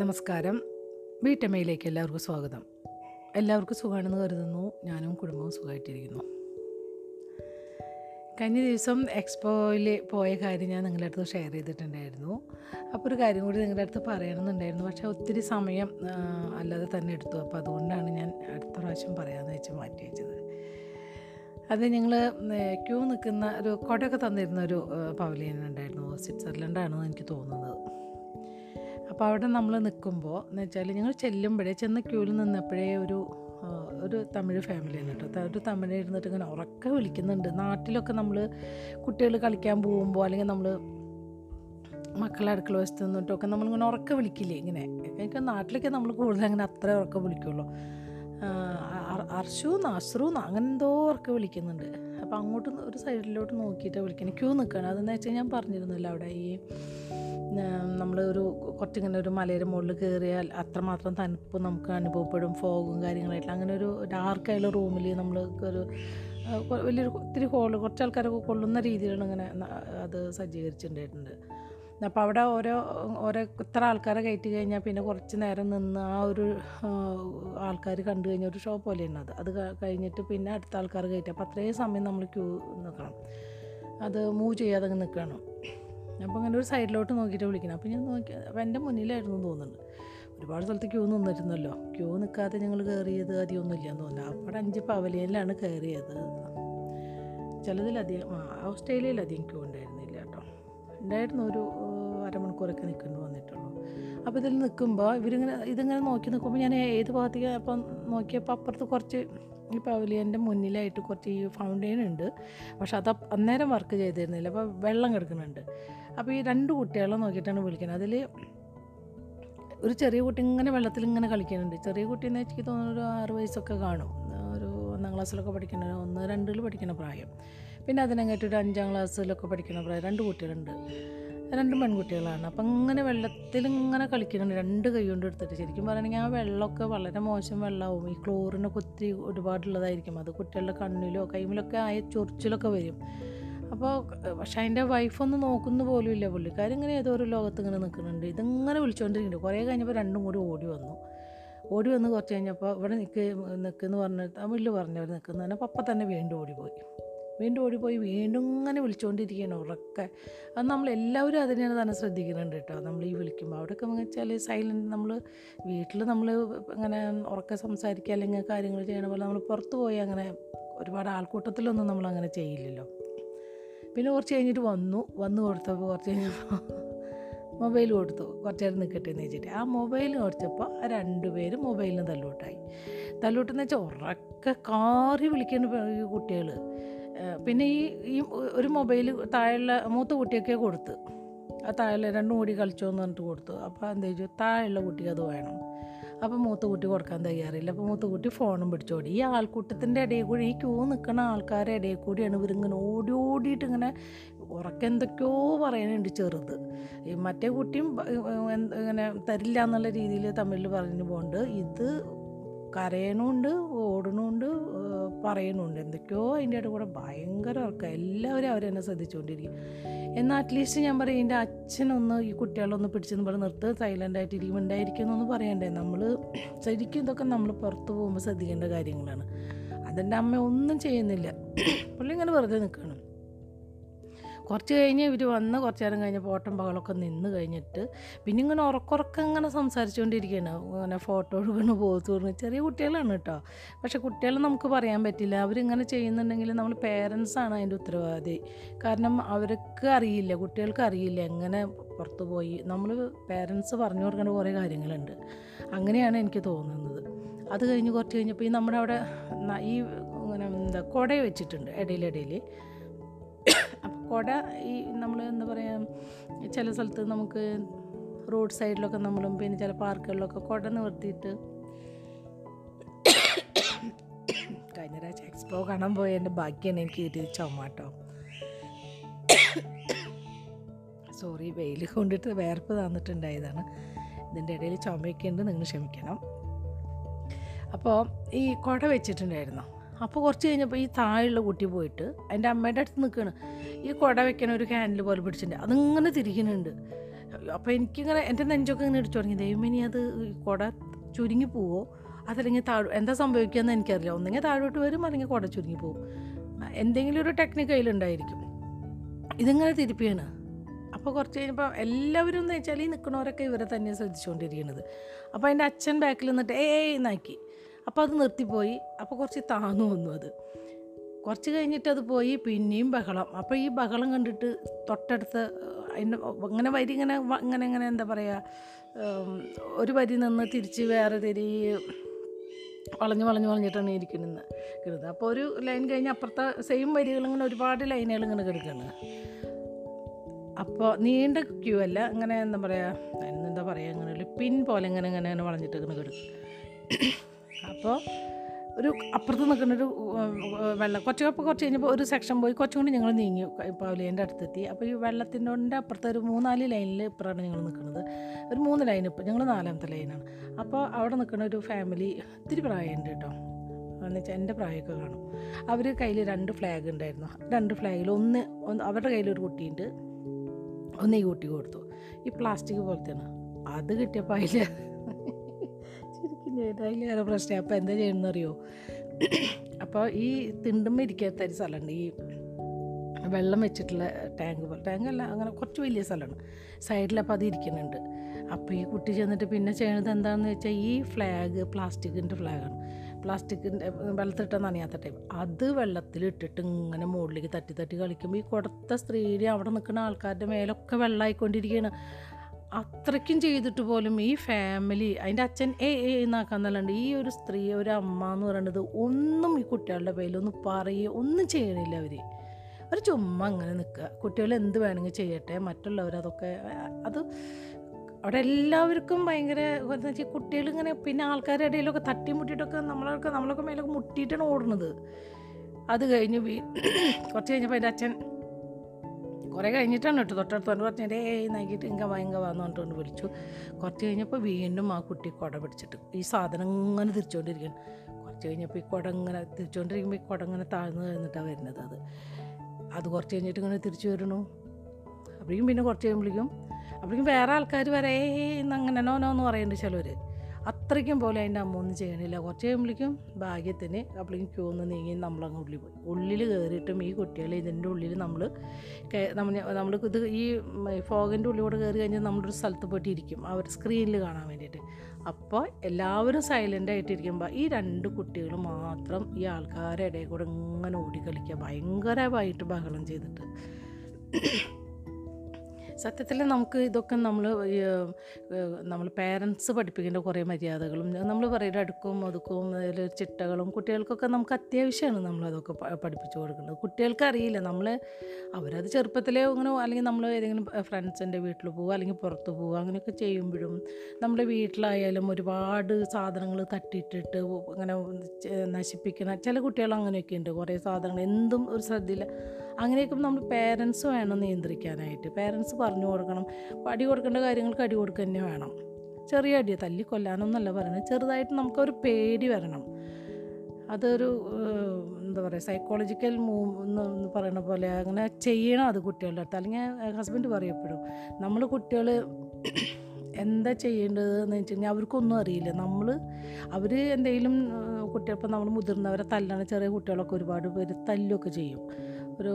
നമസ്കാരം. വീട്ടമ്മയിലേക്ക് എല്ലാവർക്കും സ്വാഗതം. എല്ലാവർക്കും സുഖമാണെന്ന് കരുതുന്നു. ഞാനും കുടുംബവും സുഖമായിട്ടിരിക്കുന്നു. കഴിഞ്ഞ ദിവസം എക്സ്പോയിൽ പോയ കാര്യം ഞാൻ നിങ്ങളുടെ അടുത്ത് ഷെയർ ചെയ്തിട്ടുണ്ടായിരുന്നു. അപ്പോൾ ഒരു കാര്യം കൂടി നിങ്ങളുടെ അടുത്ത് പറയണമെന്നുണ്ടായിരുന്നു. പക്ഷേ ഒത്തിരി സമയം അല്ലാതെ തന്നെ എടുത്തു. അപ്പോൾ അതുകൊണ്ടാണ് ഞാൻ അടുത്ത പ്രാവശ്യം പറയാമെന്ന് വെച്ച് മാറ്റി വെച്ചത്. അത് ഞങ്ങൾ ക്യൂ നിൽക്കുന്ന ഒരു കൊടയൊക്കെ തന്നിരുന്ന ഒരു പവലിയൻ ഉണ്ടായിരുന്നു. സ്വിറ്റ്സർലൻഡാണെന്ന് എനിക്ക് തോന്നുന്നത്. അപ്പോൾ അവിടെ നമ്മൾ നിൽക്കുമ്പോൾ എന്ന് വെച്ചാൽ ഞങ്ങൾ ചെല്ലുമ്പോഴേ ചെന്ന് ക്യൂവിൽ നിന്നപ്പോഴേ ഒരു ഒരു തമിഴ് ഫാമിലിയാണ് കേട്ടോ. ഒരു തമിഴ് ഇരുന്നിട്ട് ഇങ്ങനെ ഉറക്കെ വിളിക്കുന്നുണ്ട്. നാട്ടിലൊക്കെ നമ്മൾ കുട്ടികൾ കളിക്കാൻ പോകുമ്പോൾ അല്ലെങ്കിൽ നമ്മൾ മക്കളെ അടുക്കള വശത്ത് നിന്നിട്ടൊക്കെ നമ്മളിങ്ങനെ ഉറക്കെ വിളിക്കില്ലേ ഇങ്ങനെ. എനിക്ക് നാട്ടിലൊക്കെ നമ്മൾ കൂടുതൽ അങ്ങനെ അത്ര ഉറക്കെ വിളിക്കുള്ളൂ. അർഷു അശ്രു അങ്ങനെ എന്തോ ഉറക്കെ വിളിക്കുന്നുണ്ട്. അപ്പോൾ അങ്ങോട്ട് ഒരു സൈഡിലോട്ട് നോക്കിയിട്ട് വിളിക്കണം. ക്യൂ നിൽക്കണം അതെന്ന് വെച്ചാൽ ഞാൻ പറഞ്ഞിരുന്നല്ലോ അവിടെ ഈ നമ്മൾ ഒരു കുറച്ചിങ്ങനെ ഒരു മലയുടെ മുകളിൽ കയറിയാൽ അത്രമാത്രം തണുപ്പ് നമുക്ക് അനുഭവപ്പെടും ഫോഗും കാര്യങ്ങളായിട്ട് അങ്ങനെ ഒരു ഡാർക്കായുള്ള റൂമിൽ നമ്മൾ ഒരു വലിയൊരു ഒത്തിരി ഹോൾ കുറച്ച് ആൾക്കാരൊക്കെ കൊള്ളുന്ന രീതിയിലാണ് ഇങ്ങനെ അത് സജ്ജീകരിച്ചിട്ടുണ്ടായിട്ടുണ്ട്. അപ്പോൾ അവിടെ ഓരോ ഓരോ ഇത്ര ആൾക്കാരെ കയറ്റി കഴിഞ്ഞാൽ പിന്നെ കുറച്ച് നേരം നിന്ന് ആ ഒരു ആൾക്കാർ കണ്ടു കഴിഞ്ഞാൽ ഒരു ഷോ പോലെയാണ് അത്. അത് കഴിഞ്ഞിട്ട് പിന്നെ അടുത്ത ആൾക്കാർ കയറ്റി. അപ്പോൾ അത്രയും സമയം നമ്മൾ ക്യൂ നിൽക്കണം അത് മൂവ് ചെയ്യാതെ നിൽക്കണം അപ്പോൾ അങ്ങനെ ഒരു സൈഡിലോട്ട് നോക്കിയിട്ട് വിളിക്കണം. അപ്പോൾ ഞാൻ നോക്കി അപ്പോൾ എന്റെ മുന്നിലായിരുന്നു തോന്നുന്നുണ്ട്. ഒരുപാട് സ്ഥലത്ത് ക്യൂ നിന്നിരുന്നല്ലോ. ക്യൂ നിൽക്കാതെ ഞങ്ങൾ കയറിയത് അധികമൊന്നും ഇല്ലയെന്ന് തോന്നുന്നു. അവിടെ അഞ്ച് പവലിയനിലാണ് കയറിയത്. ചിലതിലധികം ഓസ്ട്രേലിയയിലധികം ക്യൂ ഉണ്ടായിരുന്നില്ല കേട്ടോ. ഉണ്ടായിരുന്നു ഒരു അരമണിക്കൂറൊക്കെ നിൽക്കേണ്ടി വന്നിട്ടുള്ളൂ. അപ്പോൾ ഇതിൽ നിൽക്കുമ്പോൾ ഇവരിങ്ങനെ ഇതിങ്ങനെ നോക്കി നിൽക്കുമ്പോൾ ഞാൻ ഏത് ഭാഗത്തേക്ക് അപ്പം നോക്കിയപ്പോൾ അപ്പുറത്ത് കുറച്ച് ഈ പവലിയന്റെ മുന്നിലായിട്ട് കുറച്ച് ഈ ഫൗണ്ടെയിൻ ഉണ്ട്. പക്ഷെ അത് അന്നേരം വർക്ക് ചെയ്തിരുന്നില്ല. അപ്പോൾ വെള്ളം കിടക്കുന്നുണ്ട്. അപ്പോൾ ഈ രണ്ട് കുട്ടികളെ നോക്കിയിട്ടാണ് വിളിക്കുന്നത്. അതിൽ ഒരു ചെറിയ കുട്ടി ഇങ്ങനെ വെള്ളത്തിൽ ഇങ്ങനെ കളിക്കുന്നുണ്ട്. ചെറിയ കുട്ടി എന്ന് വെച്ചാൽ തോന്നുന്നു ഒരു ആറ് വയസ്സൊക്കെ കാണും. ഒരു ഒന്നാം ക്ലാസ്സിലൊക്കെ പഠിക്കുന്ന ഒന്ന് രണ്ടിൽ പഠിക്കുന്ന പ്രായം. പിന്നെ അതിനങ്ങായിട്ട് ഒരു അഞ്ചാം ക്ലാസ്സിലൊക്കെ പഠിക്കുന്ന പ്രായം. രണ്ട് കുട്ടികളുണ്ട്. രണ്ട് പെൺകുട്ടികളാണ്. അപ്പം ഇങ്ങനെ വെള്ളത്തിൽ ഇങ്ങനെ കളിക്കുന്നുണ്ട്. രണ്ട് കൈ കൊണ്ട് എടുത്തിട്ട് ശരിക്കും പറയുകയാണെങ്കിൽ ആ വെള്ളമൊക്കെ വളരെ മോശം വെള്ളമാവും. ഈ ക്ലോറിനൊക്കെ ഒത്തിരി ഒരുപാടുള്ളതായിരിക്കും. അത് കുട്ടികളുടെ കണ്ണിലോ കൈമിലൊക്കെ ആയ ചൊറിച്ചിലൊക്കെ വരും. അപ്പോൾ പക്ഷേ അതിന്റെ വൈഫൊന്നും നോക്കുന്ന പോലും ഇല്ല. പുള്ളിക്കാർ ഇങ്ങനെ ഏതോ ഒരു ലോകത്ത് ഇങ്ങനെ നിൽക്കുന്നുണ്ട് ഇതിങ്ങനെ വിളിച്ചുകൊണ്ടിരിക്കുന്നുണ്ട് കുറേ കഴിഞ്ഞപ്പോൾ രണ്ടും കൂടി ഓടി വന്നു. ഓടി വന്ന് കുറച്ച് കഴിഞ്ഞപ്പോൾ ഇവിടെ നിൽക്ക് നിൽക്കുന്ന് പറഞ്ഞു തമിഴിൽ പറഞ്ഞവർ പറഞ്ഞപ്പോൾ അപ്പം തന്നെ വീണ്ടും ഓടിപ്പോയി. വീണ്ടും ഓടിപ്പോയി. വീണ്ടും ഇങ്ങനെ വിളിച്ചുകൊണ്ടിരിക്കുകയാണ് ഉറക്കെ. അത് നമ്മൾ എല്ലാവരും തന്നെ ശ്രദ്ധിക്കുന്നുണ്ട് കേട്ടോ. നമ്മൾ ഈ വിളിക്കുമ്പോൾ അവിടെയൊക്കെ വെച്ചാൽ സൈലന്റ് നമ്മൾ വീട്ടിൽ നമ്മൾ ഇങ്ങനെ ഉറക്കെ സംസാരിക്കുക അല്ലെങ്കിൽ കാര്യങ്ങൾ ചെയ്യണ പോലെ നമ്മൾ പുറത്ത് പോയി അങ്ങനെ ഒരുപാട് ആൾക്കൂട്ടത്തിലൊന്നും നമ്മൾ അങ്ങനെ ചെയ്യില്ലല്ലോ. പിന്നെ കുറച്ച് കഴിഞ്ഞിട്ട് വന്നു. വന്നു കൊടുത്തപ്പോൾ കുറച്ച് കഴിഞ്ഞപ്പോൾ മൊബൈൽ കൊടുത്തു. കുറച്ച് നേരം നിൽക്കട്ടെ എന്ന് വെച്ചിട്ട്. ആ മൊബൈൽ കുറച്ചപ്പോൾ ആ രണ്ടുപേരും മൊബൈലിന് തല്ലൂട്ടായി തല്ലൂട്ടെന്ന് വെച്ചാൽ ഉറക്കെ കാറി വിളിക്കുന്ന കുട്ടികൾ പിന്നെ ഈ ഈ ഒരു മൊബൈൽ താഴെയുള്ള മൂത്ത കുട്ടിയൊക്കെ കൊടുത്ത്. ആ താഴെ രണ്ടും കൂടി കളിച്ചോ എന്ന് പറഞ്ഞിട്ട് കൊടുത്തു. അപ്പോൾ എന്താ ചോദിച്ചു താഴെയുള്ള കുട്ടിക്ക് അത് വേണം. അപ്പോൾ മൂത്ത കുട്ടി കൊടുക്കാൻ തയ്യാറില്ല. അപ്പോൾ മൂത്ത കുട്ടി ഫോണും പിടിച്ചോടി. ഈ ആൾക്കൂട്ടത്തിന്റെ ഇടയിൽ കൂടി ഈ ക്യൂ നിൽക്കുന്ന ആൾക്കാരുടെ ഇടയിൽ കൂടിയാണ് ഇവരിങ്ങനെ ഓടി ഓടിയിട്ട് ഇങ്ങനെ ഉറക്കെന്തൊക്കെയോ പറയാനുണ്ട് ചെറുത്. ഈ മറ്റേ കുട്ടിയും ഇങ്ങനെ തരില്ല എന്നുള്ള രീതിയിൽ തമിഴിൽ പറഞ്ഞു പോകുന്നുണ്ട് ഇത് കരയണുണ്ട് ഓടണുണ്ട് പറയണുണ്ട്. എന്തൊക്കെയോ അതിന്റെ ഇടയിൽ കൂടെ ഭയങ്കര ഉറക്കം എല്ലാവരും അവരെന്നെ ശ്രദ്ധിച്ചുകൊണ്ടിരിക്കും എന്നാൽ അറ്റ്ലീസ്റ്റ് ഞാൻ പറയും എന്റെ അച്ഛനൊന്ന് ഈ കുട്ടികളൊന്ന് പിടിച്ചെന്ന് പറഞ്ഞ് നിർത്ത് സൈലന്റ് ആയിട്ട് ഇരിക്കും ഉണ്ടായിരിക്കുമെന്നൊന്ന് പറയണ്ടേ? നമ്മൾ ശരിക്കും ഇതൊക്കെ നമ്മൾ പുറത്ത് പോകുമ്പോൾ ശ്രദ്ധിക്കേണ്ട കാര്യങ്ങളാണ്. അതെന്റെ അമ്മ ഒന്നും ചെയ്യുന്നില്ല. പുള്ളി ഇങ്ങനെ വെറുതെ നിൽക്കണം കുറച്ച് കഴിഞ്ഞ് ഇവർ വന്ന് കുറച്ച് നേരം കഴിഞ്ഞപ്പോൾ ഓട്ടം പകളൊക്കെ നിന്ന് കഴിഞ്ഞിട്ട് പിന്നെ ഇങ്ങനെ ഉറക്കുറക്കം ഇങ്ങനെ സംസാരിച്ചുകൊണ്ടിരിക്കുകയാണ് ഇങ്ങനെ ഫോട്ടോ എടുക്കണ പോസ് പറഞ്ഞു. ചെറിയ കുട്ടികളാണ് കേട്ടോ. പക്ഷേ കുട്ടികളെ നമുക്ക് പറയാൻ പറ്റില്ല. അവരിങ്ങനെ ചെയ്യുന്നുണ്ടെങ്കിൽ നമ്മൾ പേരൻസാണ് അതിന്റെ ഉത്തരവാദി. കാരണം അവർക്ക് അറിയില്ല കുട്ടികൾക്ക് അറിയില്ല എങ്ങനെ പുറത്ത് പോയി. നമ്മൾ പേരൻസ് പറഞ്ഞു കൊടുക്കേണ്ട കുറേ കാര്യങ്ങളുണ്ട്. അങ്ങനെയാണ് എനിക്ക് തോന്നുന്നത്. അത് കഴിഞ്ഞ് കുറച്ച് കഴിഞ്ഞപ്പോൾ ഈ നമ്മുടെ അവിടെ ഈ ഇങ്ങനെ എന്താ കുട വെച്ചിട്ടുണ്ട് ഇടയിലിടയിൽ. അപ്പോൾ കുട ഈ നമ്മൾ എന്താ പറയുക ചില സ്ഥലത്ത് നമുക്ക് റോഡ് സൈഡിലൊക്കെ നമ്മളും പിന്നെ ചില പാർക്കുകളിലൊക്കെ കുട നിവർത്തിയിട്ട് കഴിഞ്ഞ പ്രാവശ്യം എക്സ്പോ കാണാൻ പോയ എന്റെ ബാക്കിയാണ് എനിക്ക് കിട്ടിയത് ചുമ സോറി വെയിൽ കൊണ്ടിട്ട് വേർപ്പ് തന്നിട്ടുണ്ടായതാണ്. ഇതിന്റെ ഇടയിൽ ചുമയൊക്കെ ഉണ്ട് നിങ്ങൾ ക്ഷമിക്കണം. അപ്പോൾ ഈ കുട വെച്ചിട്ടുണ്ടായിരുന്നു? അപ്പോൾ കുറച്ച് കഴിഞ്ഞപ്പോൾ ഈ താഴെയുള്ള കുട്ടി പോയിട്ട് എന്റെ അമ്മയുടെ അടുത്ത് നിൽക്കുകയാണ്. ഈ കുട വെക്കണ ഒരു ഹാൻഡിൽ പോലെ പിടിച്ചിട്ടുണ്ട്. അതിങ്ങനെ തിരിക്കുന്നുണ്ട്. അപ്പോൾ എനിക്കിങ്ങനെ എന്റെ നെഞ്ചൊക്കെ ഇങ്ങനെ ഇടിച്ചു തുടങ്ങി. ദൈവമിനി അത് കുട ചുരുങ്ങി പോവോ? അതല്ലെങ്കിൽ താഴ് എന്താ സംഭവിക്കുകയെന്ന് എനിക്കറിയില്ല. ഒന്നെങ്കിൽ താഴോട്ട് വരും അല്ലെങ്കിൽ കുട ചുരുങ്ങി പോവും എന്തെങ്കിലും ഒരു ടെക്നിക്ക് അതിലുണ്ടായിരിക്കും ഇതിങ്ങനെ തിരിപ്പിയാണ് അപ്പോൾ കുറച്ച് കഴിഞ്ഞപ്പോൾ എല്ലാവരും എന്ന് വെച്ചാൽ ഈ നിൽക്കുന്നവരൊക്കെ ഇവരെ തന്നെ ശ്രദ്ധിച്ചുകൊണ്ടിരിക്കുന്നത്. അപ്പോൾ എന്റെ അച്ഛൻ ബാക്കിൽ നിന്നിട്ട് ഏയ് എന്നാക്കി. അപ്പോൾ അത് നിർത്തിപ്പോയി. അപ്പോൾ കുറച്ച് താന്നു വന്നു അത്. കുറച്ച് കഴിഞ്ഞിട്ട് അത് പോയി പിന്നെയും ബഹളം. അപ്പോൾ ഈ ബഹളം കണ്ടിട്ട് തൊട്ടടുത്ത് അതിന്റെ ഇങ്ങനെ വരി ഇങ്ങനെ ഇങ്ങനെ ഇങ്ങനെ എന്താ പറയുക ഒരു വരി നിന്ന് തിരിച്ച് വേറെ തിരി വളഞ്ഞ് വളഞ്ഞ് വളഞ്ഞിട്ടാണ് ഇരിക്കുന്നത്. കിടന്നത് അപ്പോൾ ഒരു ലൈൻ കഴിഞ്ഞ് അപ്പുറത്തെ സെയിം വരികൾ ഇങ്ങനെ ഒരുപാട് ലൈനുകൾ ഇങ്ങനെ കിടക്കുകയാണ് അപ്പോൾ നീണ്ട ക്യൂ അല്ല ഇങ്ങനെ എന്താ പറയുക എന്താ പറയുക ഇങ്ങനെ ഒരു പിൻ പോലെ ഇങ്ങനെ ഇങ്ങനെ ഇങ്ങനെ വളഞ്ഞിട്ട് ഇങ്ങനെ കിടക്കും. അപ്പോൾ ഒരു അപ്പുറത്ത് നിൽക്കുന്നൊരു ഒരു വെള്ളം കുറച്ച് അപ്പോൾ കുറച്ച് കഴിഞ്ഞപ്പോൾ ഒരു സെക്ഷൻ പോയി കുറച്ചും കൂടി ഞങ്ങൾ നീങ്ങി പവലിയന്റെ അടുത്തെത്തി. അപ്പോൾ ഈ വെള്ളത്തിന്റെ കൊണ്ട് അപ്പുറത്തെ ഒരു മൂന്നാൽ ലൈനിൽ ഇപ്പുറമാണ് ഞങ്ങൾ നിൽക്കുന്നത്. ഒരു മൂന്ന് ലൈൻ ഇപ്പോൾ ഞങ്ങൾ നാലാമത്തെ ലൈനാണ് അപ്പോൾ അവിടെ നിൽക്കുന്ന ഒരു ഫാമിലി ഇത്തിരി പ്രായമുണ്ട് കേട്ടോ. എന്ന് വെച്ചാൽ എന്റെ പ്രായമൊക്കെ കാണും. അവർ കയ്യിൽ രണ്ട് ഫ്ലാഗ് ഉണ്ടായിരുന്നു. രണ്ട് ഫ്ലാഗിൽ ഒന്ന് അവരുടെ കയ്യിൽ ഒരു കുട്ടിയുണ്ട്. ഒന്ന് ഈ കുട്ടി കൊടുത്തു. ഈ പ്ലാസ്റ്റിക് പോലത്തെയാണ്. അത് കിട്ടിയപ്പോൾ അതിൽ ചെയ്ത് അതിലേറെ പ്രശ്നം. അപ്പോൾ എന്താ ചെയ്യണമെന്ന് അറിയോ അപ്പോൾ ഈ തിണ്ടുമ്പോൾ ഇരിക്കാത്ത ഒരു സ്ഥലമുണ്ട്. ഈ വെള്ളം വെച്ചിട്ടുള്ള ടാങ്ക് പോലെ. ടാങ്ക് അല്ല അങ്ങനെ കുറച്ച് വലിയ സ്ഥലമാണ്. സൈഡിലപ്പോൾ അത് ഇരിക്കുന്നുണ്ട്. അപ്പോൾ ഈ കുട്ടി ചെന്നിട്ട് പിന്നെ ചെയ്യണത് എന്താണെന്ന് വെച്ചാൽ ഈ ഫ്ലാഗ് പ്ലാസ്റ്റിക്കിന്റെ ഫ്ലാഗാണ് പ്ലാസ്റ്റിക്കിന്റെ വെള്ളത്തിട്ട നനയാത്ത ടൈപ്പ് അത് വെള്ളത്തിലിട്ടിട്ട് ഇങ്ങനെ മുകളിലേക്ക് തട്ടി തട്ടി കളിക്കുമ്പോൾ ഈ കൊടുത്ത സ്ത്രീയുടെ അവിടെ നിൽക്കുന്ന ആൾക്കാരുടെ മേലൊക്കെ വെള്ളമായിക്കൊണ്ടിരിക്കുകയാണ് അത്രയ്ക്കും ചെയ്തിട്ട് പോലും ഈ ഫാമിലി അതിന്റെ അച്ഛൻ ഏ ഏ എന്നാക്കാന്നല്ലാണ്ട് ഈ ഒരു സ്ത്രീ ഒരു അമ്മ എന്ന് പറയുന്നത് ഒന്നും ഈ കുട്ടികളുടെ പേരിലൊന്നും പറയുക ഒന്നും ചെയ്യണില്ല അവർ അവർ ചുമ്മാ അങ്ങനെ നിൽക്കുക കുട്ടികൾ എന്ത് വേണമെങ്കിൽ ചെയ്യട്ടെ മറ്റുള്ളവർ അതൊക്കെ അത് അവിടെ എല്ലാവർക്കും ഭയങ്കര എന്താ വെച്ചാൽ കുട്ടികളിങ്ങനെ പിന്നെ ആൾക്കാരുടെ ഇടയിലൊക്കെ തട്ടി മുട്ടിയിട്ടൊക്കെ നമ്മളൊക്കെ നമ്മളൊക്കെ മേലൊക്കെ മുട്ടിയിട്ടാണ് ഓടുന്നത്. അത് കഴിഞ്ഞ് കുറച്ച് കഴിഞ്ഞപ്പോൾ എന്റെ അച്ഛൻ കുറേ കഴിഞ്ഞിട്ടാണ് കേട്ടോ. തൊട്ടടുത്ത് വന്ന് പറഞ്ഞത് ഏയ് നൈകിട്ട് ഇങ്ക വാങ്ങ വാന്ന് പറഞ്ഞിട്ട് വിളിച്ചു. കുറച്ച് കഴിഞ്ഞപ്പോൾ വീണ്ടും ആ കുട്ടി കുട പിടിച്ചിട്ട് ഈ സാധനം ഇങ്ങനെ തിരിച്ചുകൊണ്ടിരിക്കുകയാണ് കുറച്ച് കഴിഞ്ഞപ്പോൾ ഈ കുട ഇങ്ങനെ തിരിച്ചുകൊണ്ടിരിക്കുമ്പോൾ ഈ കുട ഇങ്ങനെ താഴ്ന്നു കഴിഞ്ഞിട്ടാണ് വരുന്നത് അത്. അത് കുറച്ച് കഴിഞ്ഞിട്ട് ഇങ്ങനെ തിരിച്ചു വരണു. അപ്പോഴേക്കും പിന്നെ കുറച്ച് കഴിയുമ്പോഴേക്കും അപ്പോഴേക്കും വേറെ ആൾക്കാർ വരെ ഇന്ന് അങ്ങനെ നോ നോ എന്ന് പറയുന്നുണ്ട് ചിലവർ അത്രയ്ക്കും പോലെ അതിന്റെ അമ്മ ഒന്നും ചെയ്യണില്ല. കുറച്ച് കഴിയുമ്പോഴേക്കും ഭാഗ്യത്തിന് അപ്പോഴേക്കും ക്യൂ ഒന്ന് നീങ്ങി നമ്മളങ്ങ് ഉള്ളിൽ പോയി. ഉള്ളിൽ കയറിയിട്ടും ഈ കുട്ടികളെ ഇതിന്റെ ഉള്ളിൽ നമ്മൾ നമ്മൾ നമ്മൾ ഇത് ഈ ഫോഗിന്റെ ഉള്ളിലൂടെ കയറി കഴിഞ്ഞാൽ നമ്മളൊരു സ്ഥലത്ത് പോയിട്ട് ഇരിക്കും അവർ സ്ക്രീനിൽ കാണാൻ വേണ്ടിയിട്ട്. അപ്പോൾ എല്ലാവരും സൈലന്റ് ആയിട്ടിരിക്കുമ്പോൾ ഈ രണ്ട് കുട്ടികൾ മാത്രം ഈ ആൾക്കാരുടെ ഇടയിൽ കൂടെ ഇങ്ങനെ ഓടിക്കളിക്കുക ഭയങ്കരമായിട്ട് ബഹളം ചെയ്തിട്ട്. സത്യത്തിൽ നമുക്ക് ഇതൊക്കെ നമ്മൾ നമ്മൾ പേരൻസ് പഠിപ്പിക്കേണ്ട കുറേ മര്യാദകളും നമ്മൾ പറയുന്ന അടുക്കും ഒതുക്കും അതിൽ ചിട്ടകളും കുട്ടികൾക്കൊക്കെ നമുക്ക് അത്യാവശ്യമാണ് നമ്മളതൊക്കെ പഠിപ്പിച്ചു കൊടുക്കുന്നത്. കുട്ടികൾക്ക് അറിയില്ല നമ്മൾ അവരത് ചെറുപ്പത്തിലേ അങ്ങനെ അല്ലെങ്കിൽ നമ്മൾ ഏതെങ്കിലും ഫ്രണ്ട്സിന്റെ വീട്ടിൽ പോവുക അല്ലെങ്കിൽ പുറത്ത് പോവുക അങ്ങനെയൊക്കെ ചെയ്യുമ്പോഴും നമ്മുടെ വീട്ടിലായാലും ഒരുപാട് സാധനങ്ങൾ തട്ടിയിട്ടിട്ട് അങ്ങനെ നശിപ്പിക്കുന്ന ചില കുട്ടികൾ അങ്ങനെയൊക്കെ ഉണ്ട്. കുറേ സാധനങ്ങൾ എന്തും ഒരു ശ്രദ്ധയില്ല. അങ്ങനെയൊക്കെ നമ്മൾ പേരൻസ് വേണം നിയന്ത്രിക്കാനായിട്ട്. പേരൻസ് പറഞ്ഞു കൊടുക്കണം. അടി കൊടുക്കേണ്ട കാര്യങ്ങൾക്ക് അടി കൊടുക്കുക തന്നെ വേണം. ചെറിയ അടി തല്ലി കൊല്ലാനൊന്നല്ല പറയുന്നത്. ചെറുതായിട്ട് നമുക്കൊരു പേടി വരണം. അതൊരു എന്താ പറയുക സൈക്കോളജിക്കൽ മൂവ് എന്ന് പറയുന്ന പോലെ അങ്ങനെ ചെയ്യണം അത് കുട്ടികളുടെ അടുത്ത്. അല്ലെങ്കിൽ ഹസ്ബൻഡ് പറയപ്പെടും നമ്മൾ കുട്ടികൾ എന്താ ചെയ്യേണ്ടത് എന്ന് വെച്ച് കഴിഞ്ഞാൽ അവർക്കൊന്നും അറിയില്ല. നമ്മൾ അവർ എന്തെങ്കിലും കുട്ടികൾ ഇപ്പം നമ്മൾ മുതിർന്നവരെ തല്ലണ ചെറിയ കുട്ടികളൊക്കെ ഒരുപാട് പേര് തല്ലൊക്കെ ചെയ്യും. ഒരു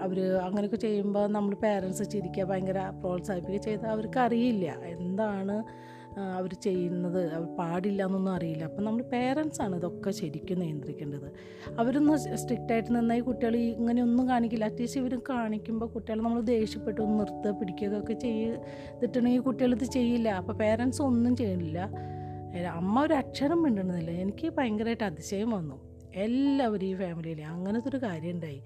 അവർ അങ്ങനെയൊക്കെ ചെയ്യുമ്പോൾ നമ്മൾ പേരൻസ് ചിരിക്കുക ഭയങ്കര പ്രോത്സാഹിപ്പിക്കുക ചെയ്താൽ അവർക്ക് അറിയില്ല എന്താണ് അവർ ചെയ്യുന്നത്? അവർ പാടില്ല എന്നൊന്നും അറിയില്ല. അപ്പം നമ്മൾ പേരൻസാണ് ഇതൊക്കെ ശരിക്കും നിയന്ത്രിക്കേണ്ടത്. അവരൊന്ന് സ്ട്രിക്റ്റ് ആയിട്ട് നിന്നാൽ ഈ കുട്ടികൾ ഇങ്ങനെയൊന്നും കാണിക്കില്ല. അറ്റ്ലീസ്റ്റ് ഇവർ കാണിക്കുമ്പോൾ കുട്ടികൾ നമ്മൾ ദേഷ്യപ്പെട്ട് ഒന്ന് നിർത്തുക പിടിക്കുകയൊക്കെ ചെയ്തിട്ടുണ്ടെങ്കിൽ കുട്ടികൾ ഇത് ചെയ്യില്ല. അപ്പോൾ പേരൻസ് ഒന്നും ചെയ്യണില്ല. അമ്മ ഒരു അക്ഷരം മിണ്ടണമെന്നില്ല എനിക്ക് ഭയങ്കരമായിട്ട് അതിശയം വന്നു. എല്ലാവരും ഈ ഫാമിലിയിൽ അങ്ങനത്തെ ഒരു കാര്യം ഉണ്ടായി.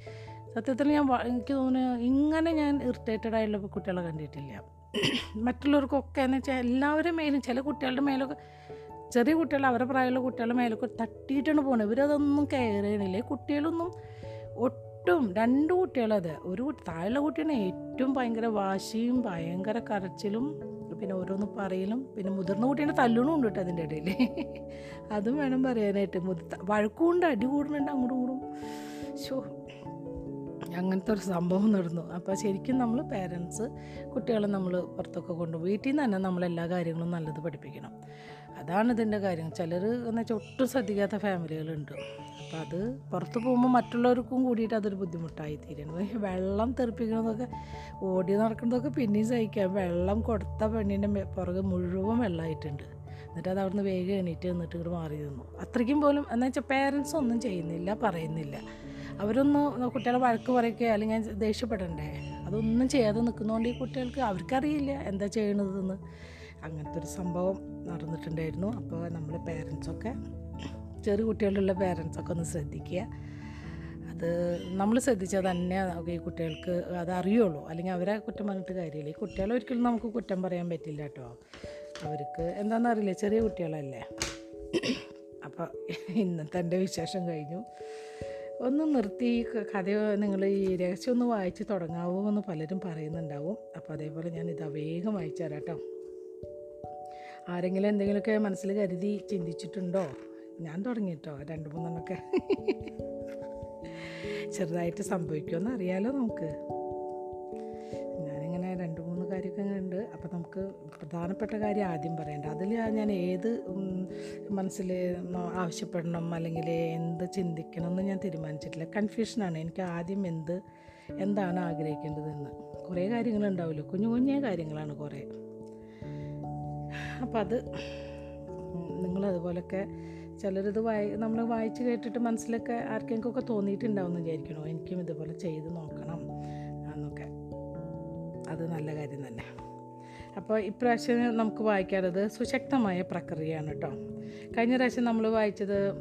സത്യത്തിൽ ഞാൻ എനിക്ക് തോന്നുന്നു ഇങ്ങനെ ഞാൻ ഇറിറ്റേറ്റഡ് ആയുള്ള കുട്ടികളെ കണ്ടിട്ടില്ല. മറ്റുള്ളവർക്കൊക്കെ എന്ന് വെച്ചാൽ എല്ലാവരും മേലും ചില കുട്ടികളുടെ മേലൊക്കെ ചെറിയ കുട്ടികൾ അവരുടെ പ്രായമുള്ള കുട്ടികളുടെ മേലൊക്കെ തട്ടിയിട്ടാണ് പോകുന്നത് ഇവരതൊന്നും കെയർ കുട്ടികളൊന്നും ഒട്ടും രണ്ട് കുട്ടികളത് ഒരു കുട്ടി താഴെയുള്ള കുട്ടിയാണ് ഏറ്റവും ഭയങ്കര വാശിയും ഭയങ്കര കരച്ചിലും പിന്നെ ഓരോന്ന് പറയലും പിന്നെ മുതിർന്ന കുട്ടീന്റെ തല്ലുണും ഉണ്ട് കേട്ടോ അതിന്റെ ഇടയിൽ അതും വേണം പറയാനായിട്ട്. മുതിർത്ത വഴക്കുകൊണ്ട് അടി കൂടുന്നുണ്ട് അങ്ങോട്ടും കൂടും ഷോ അങ്ങനത്തെ ഒരു സംഭവം നടന്നു. അപ്പോൾ ശരിക്കും നമ്മൾ പേരൻസ് കുട്ടികളെ നമ്മൾ പുറത്തൊക്കെ കൊണ്ടു വീട്ടിൽ നിന്ന് തന്നെ നമ്മൾ എല്ലാ കാര്യങ്ങളും നല്ലത് പഠിപ്പിക്കണം. അതാണ് ഇതിന്റെ കാര്യം. ചിലർ എന്ന് വെച്ചാൽ ഒട്ടും ശ്രദ്ധിക്കാത്ത ഫാമിലികളുണ്ട് അപ്പോൾ അത് പുറത്ത് പോകുമ്പോൾ മറ്റുള്ളവർക്കും കൂടിയിട്ട് അതൊരു ബുദ്ധിമുട്ടായി തീരുന്നു വെള്ളം തെറിപ്പിക്കുന്നതൊക്കെ ഓടി നടക്കുന്നതൊക്കെ പിന്നെയും സഹിക്കാം. വെള്ളം കൊടുത്ത പെണ്ണിന്റെ പുറകെ മുഴുവൻ വെള്ളമായിട്ടുണ്ട് എന്നിട്ട് അത് അവിടുന്ന് വേഗം എണീറ്റ് നിന്നിട്ട് ഇങ്ങോട്ട് മാറി നിന്നു. അത്രയ്ക്കും പോലും എന്ന് വെച്ചാൽ പേരൻസ് ഒന്നും ചെയ്യുന്നില്ല പറയുന്നില്ല. അവരൊന്ന് കുട്ടികളെ വഴക്ക് പറയുകയോ അല്ലെങ്കിൽ ദേഷ്യപ്പെടണ്ടേ? അതൊന്നും ചെയ്യാതെ നിൽക്കുന്നതുകൊണ്ട് ഈ കുട്ടികൾക്ക് അവർക്കറിയില്ല എന്താ ചെയ്യണതെന്ന്. അങ്ങനത്തെ ഒരു സംഭവം നടന്നിട്ടുണ്ടായിരുന്നു. അപ്പോൾ നമ്മൾ പേരൻസൊക്കെ ചെറു കുട്ടികളുള്ള പേരൻസൊക്കെ ഒന്ന് ശ്രദ്ധിക്കുക. അത് നമ്മൾ ശ്രദ്ധിച്ചാൽ തന്നെ ഈ കുട്ടികൾക്ക് അത് അറിയുള്ളൂ. അല്ലെങ്കിൽ അവരെ കുറ്റം പറഞ്ഞിട്ട് കാര്യമില്ല. ഈ കുട്ടികളെ ഒരിക്കലും നമുക്ക് കുറ്റം പറയാൻ പറ്റില്ല കേട്ടോ. അവർക്ക് എന്താണെന്നറിയില്ല ചെറിയ കുട്ടികളല്ലേ? അപ്പോൾ ഇന്നത്തെ എന്റെ വിശേഷം കഴിഞ്ഞു. ഒന്ന് നിർത്തി ഈ കഥ നിങ്ങൾ ഈ രഹസ്യം ഒന്ന് വായിച്ച് തുടങ്ങാവോ എന്ന് പലരും പറയുന്നുണ്ടാവും. അപ്പോൾ അതേപോലെ ഞാൻ ഇത് വേഗം വായിച്ചു തരാം കേട്ടോ. ആരെങ്കിലും എന്തെങ്കിലുമൊക്കെ മനസ്സിൽ കരുതി ചിന്തിച്ചിട്ടുണ്ടോ? ഞാൻ തുടങ്ങി കേട്ടോ രണ്ട് മൂന്നെണ്ണമൊക്കെ. ചെറുതായിട്ട് സംഭവിക്കുമെന്ന് അറിയാലോ നമുക്ക്. കാര്യമൊക്കെ അപ്പോൾ നമുക്ക് പ്രധാനപ്പെട്ട കാര്യം ആദ്യം പറയേണ്ട. അതിൽ ഞാൻ ഏത് മനസ്സിൽ ആവശ്യപ്പെടണം അല്ലെങ്കിൽ എന്ത് ചിന്തിക്കണം എന്ന് ഞാൻ തീരുമാനിച്ചിട്ടില്ല. കൺഫ്യൂഷനാണ് എനിക്ക് ആദ്യം എന്ത് എന്താണ് ആഗ്രഹിക്കേണ്ടതെന്ന്. കുറേ കാര്യങ്ങളുണ്ടാവുമല്ലോ കുഞ്ഞു കുഞ്ഞേ കാര്യങ്ങളാണ് കുറേ. അപ്പം അത് നിങ്ങളതുപോലൊക്കെ ചിലരിത് വായി നമ്മൾ വായിച്ച് കേട്ടിട്ട് മനസ്സിലൊക്കെ ആർക്കെങ്കിലുമൊക്കെ തോന്നിയിട്ടുണ്ടാവുമെന്ന് വിചാരിക്കണോ? എനിക്കും ഇതുപോലെ ചെയ്ത് നോക്കണം എന്നൊക്കെ. അത് നല്ല കാര്യം തന്നെ. അപ്പോൾ ഇപ്രാവശ്യം നമുക്ക് വായിക്കാറുള്ളത് സുശക്തമായ പ്രക്രിയയാണ് കേട്ടോ. കഴിഞ്ഞ പ്രാവശ്യം നമ്മൾ വായിച്ചത്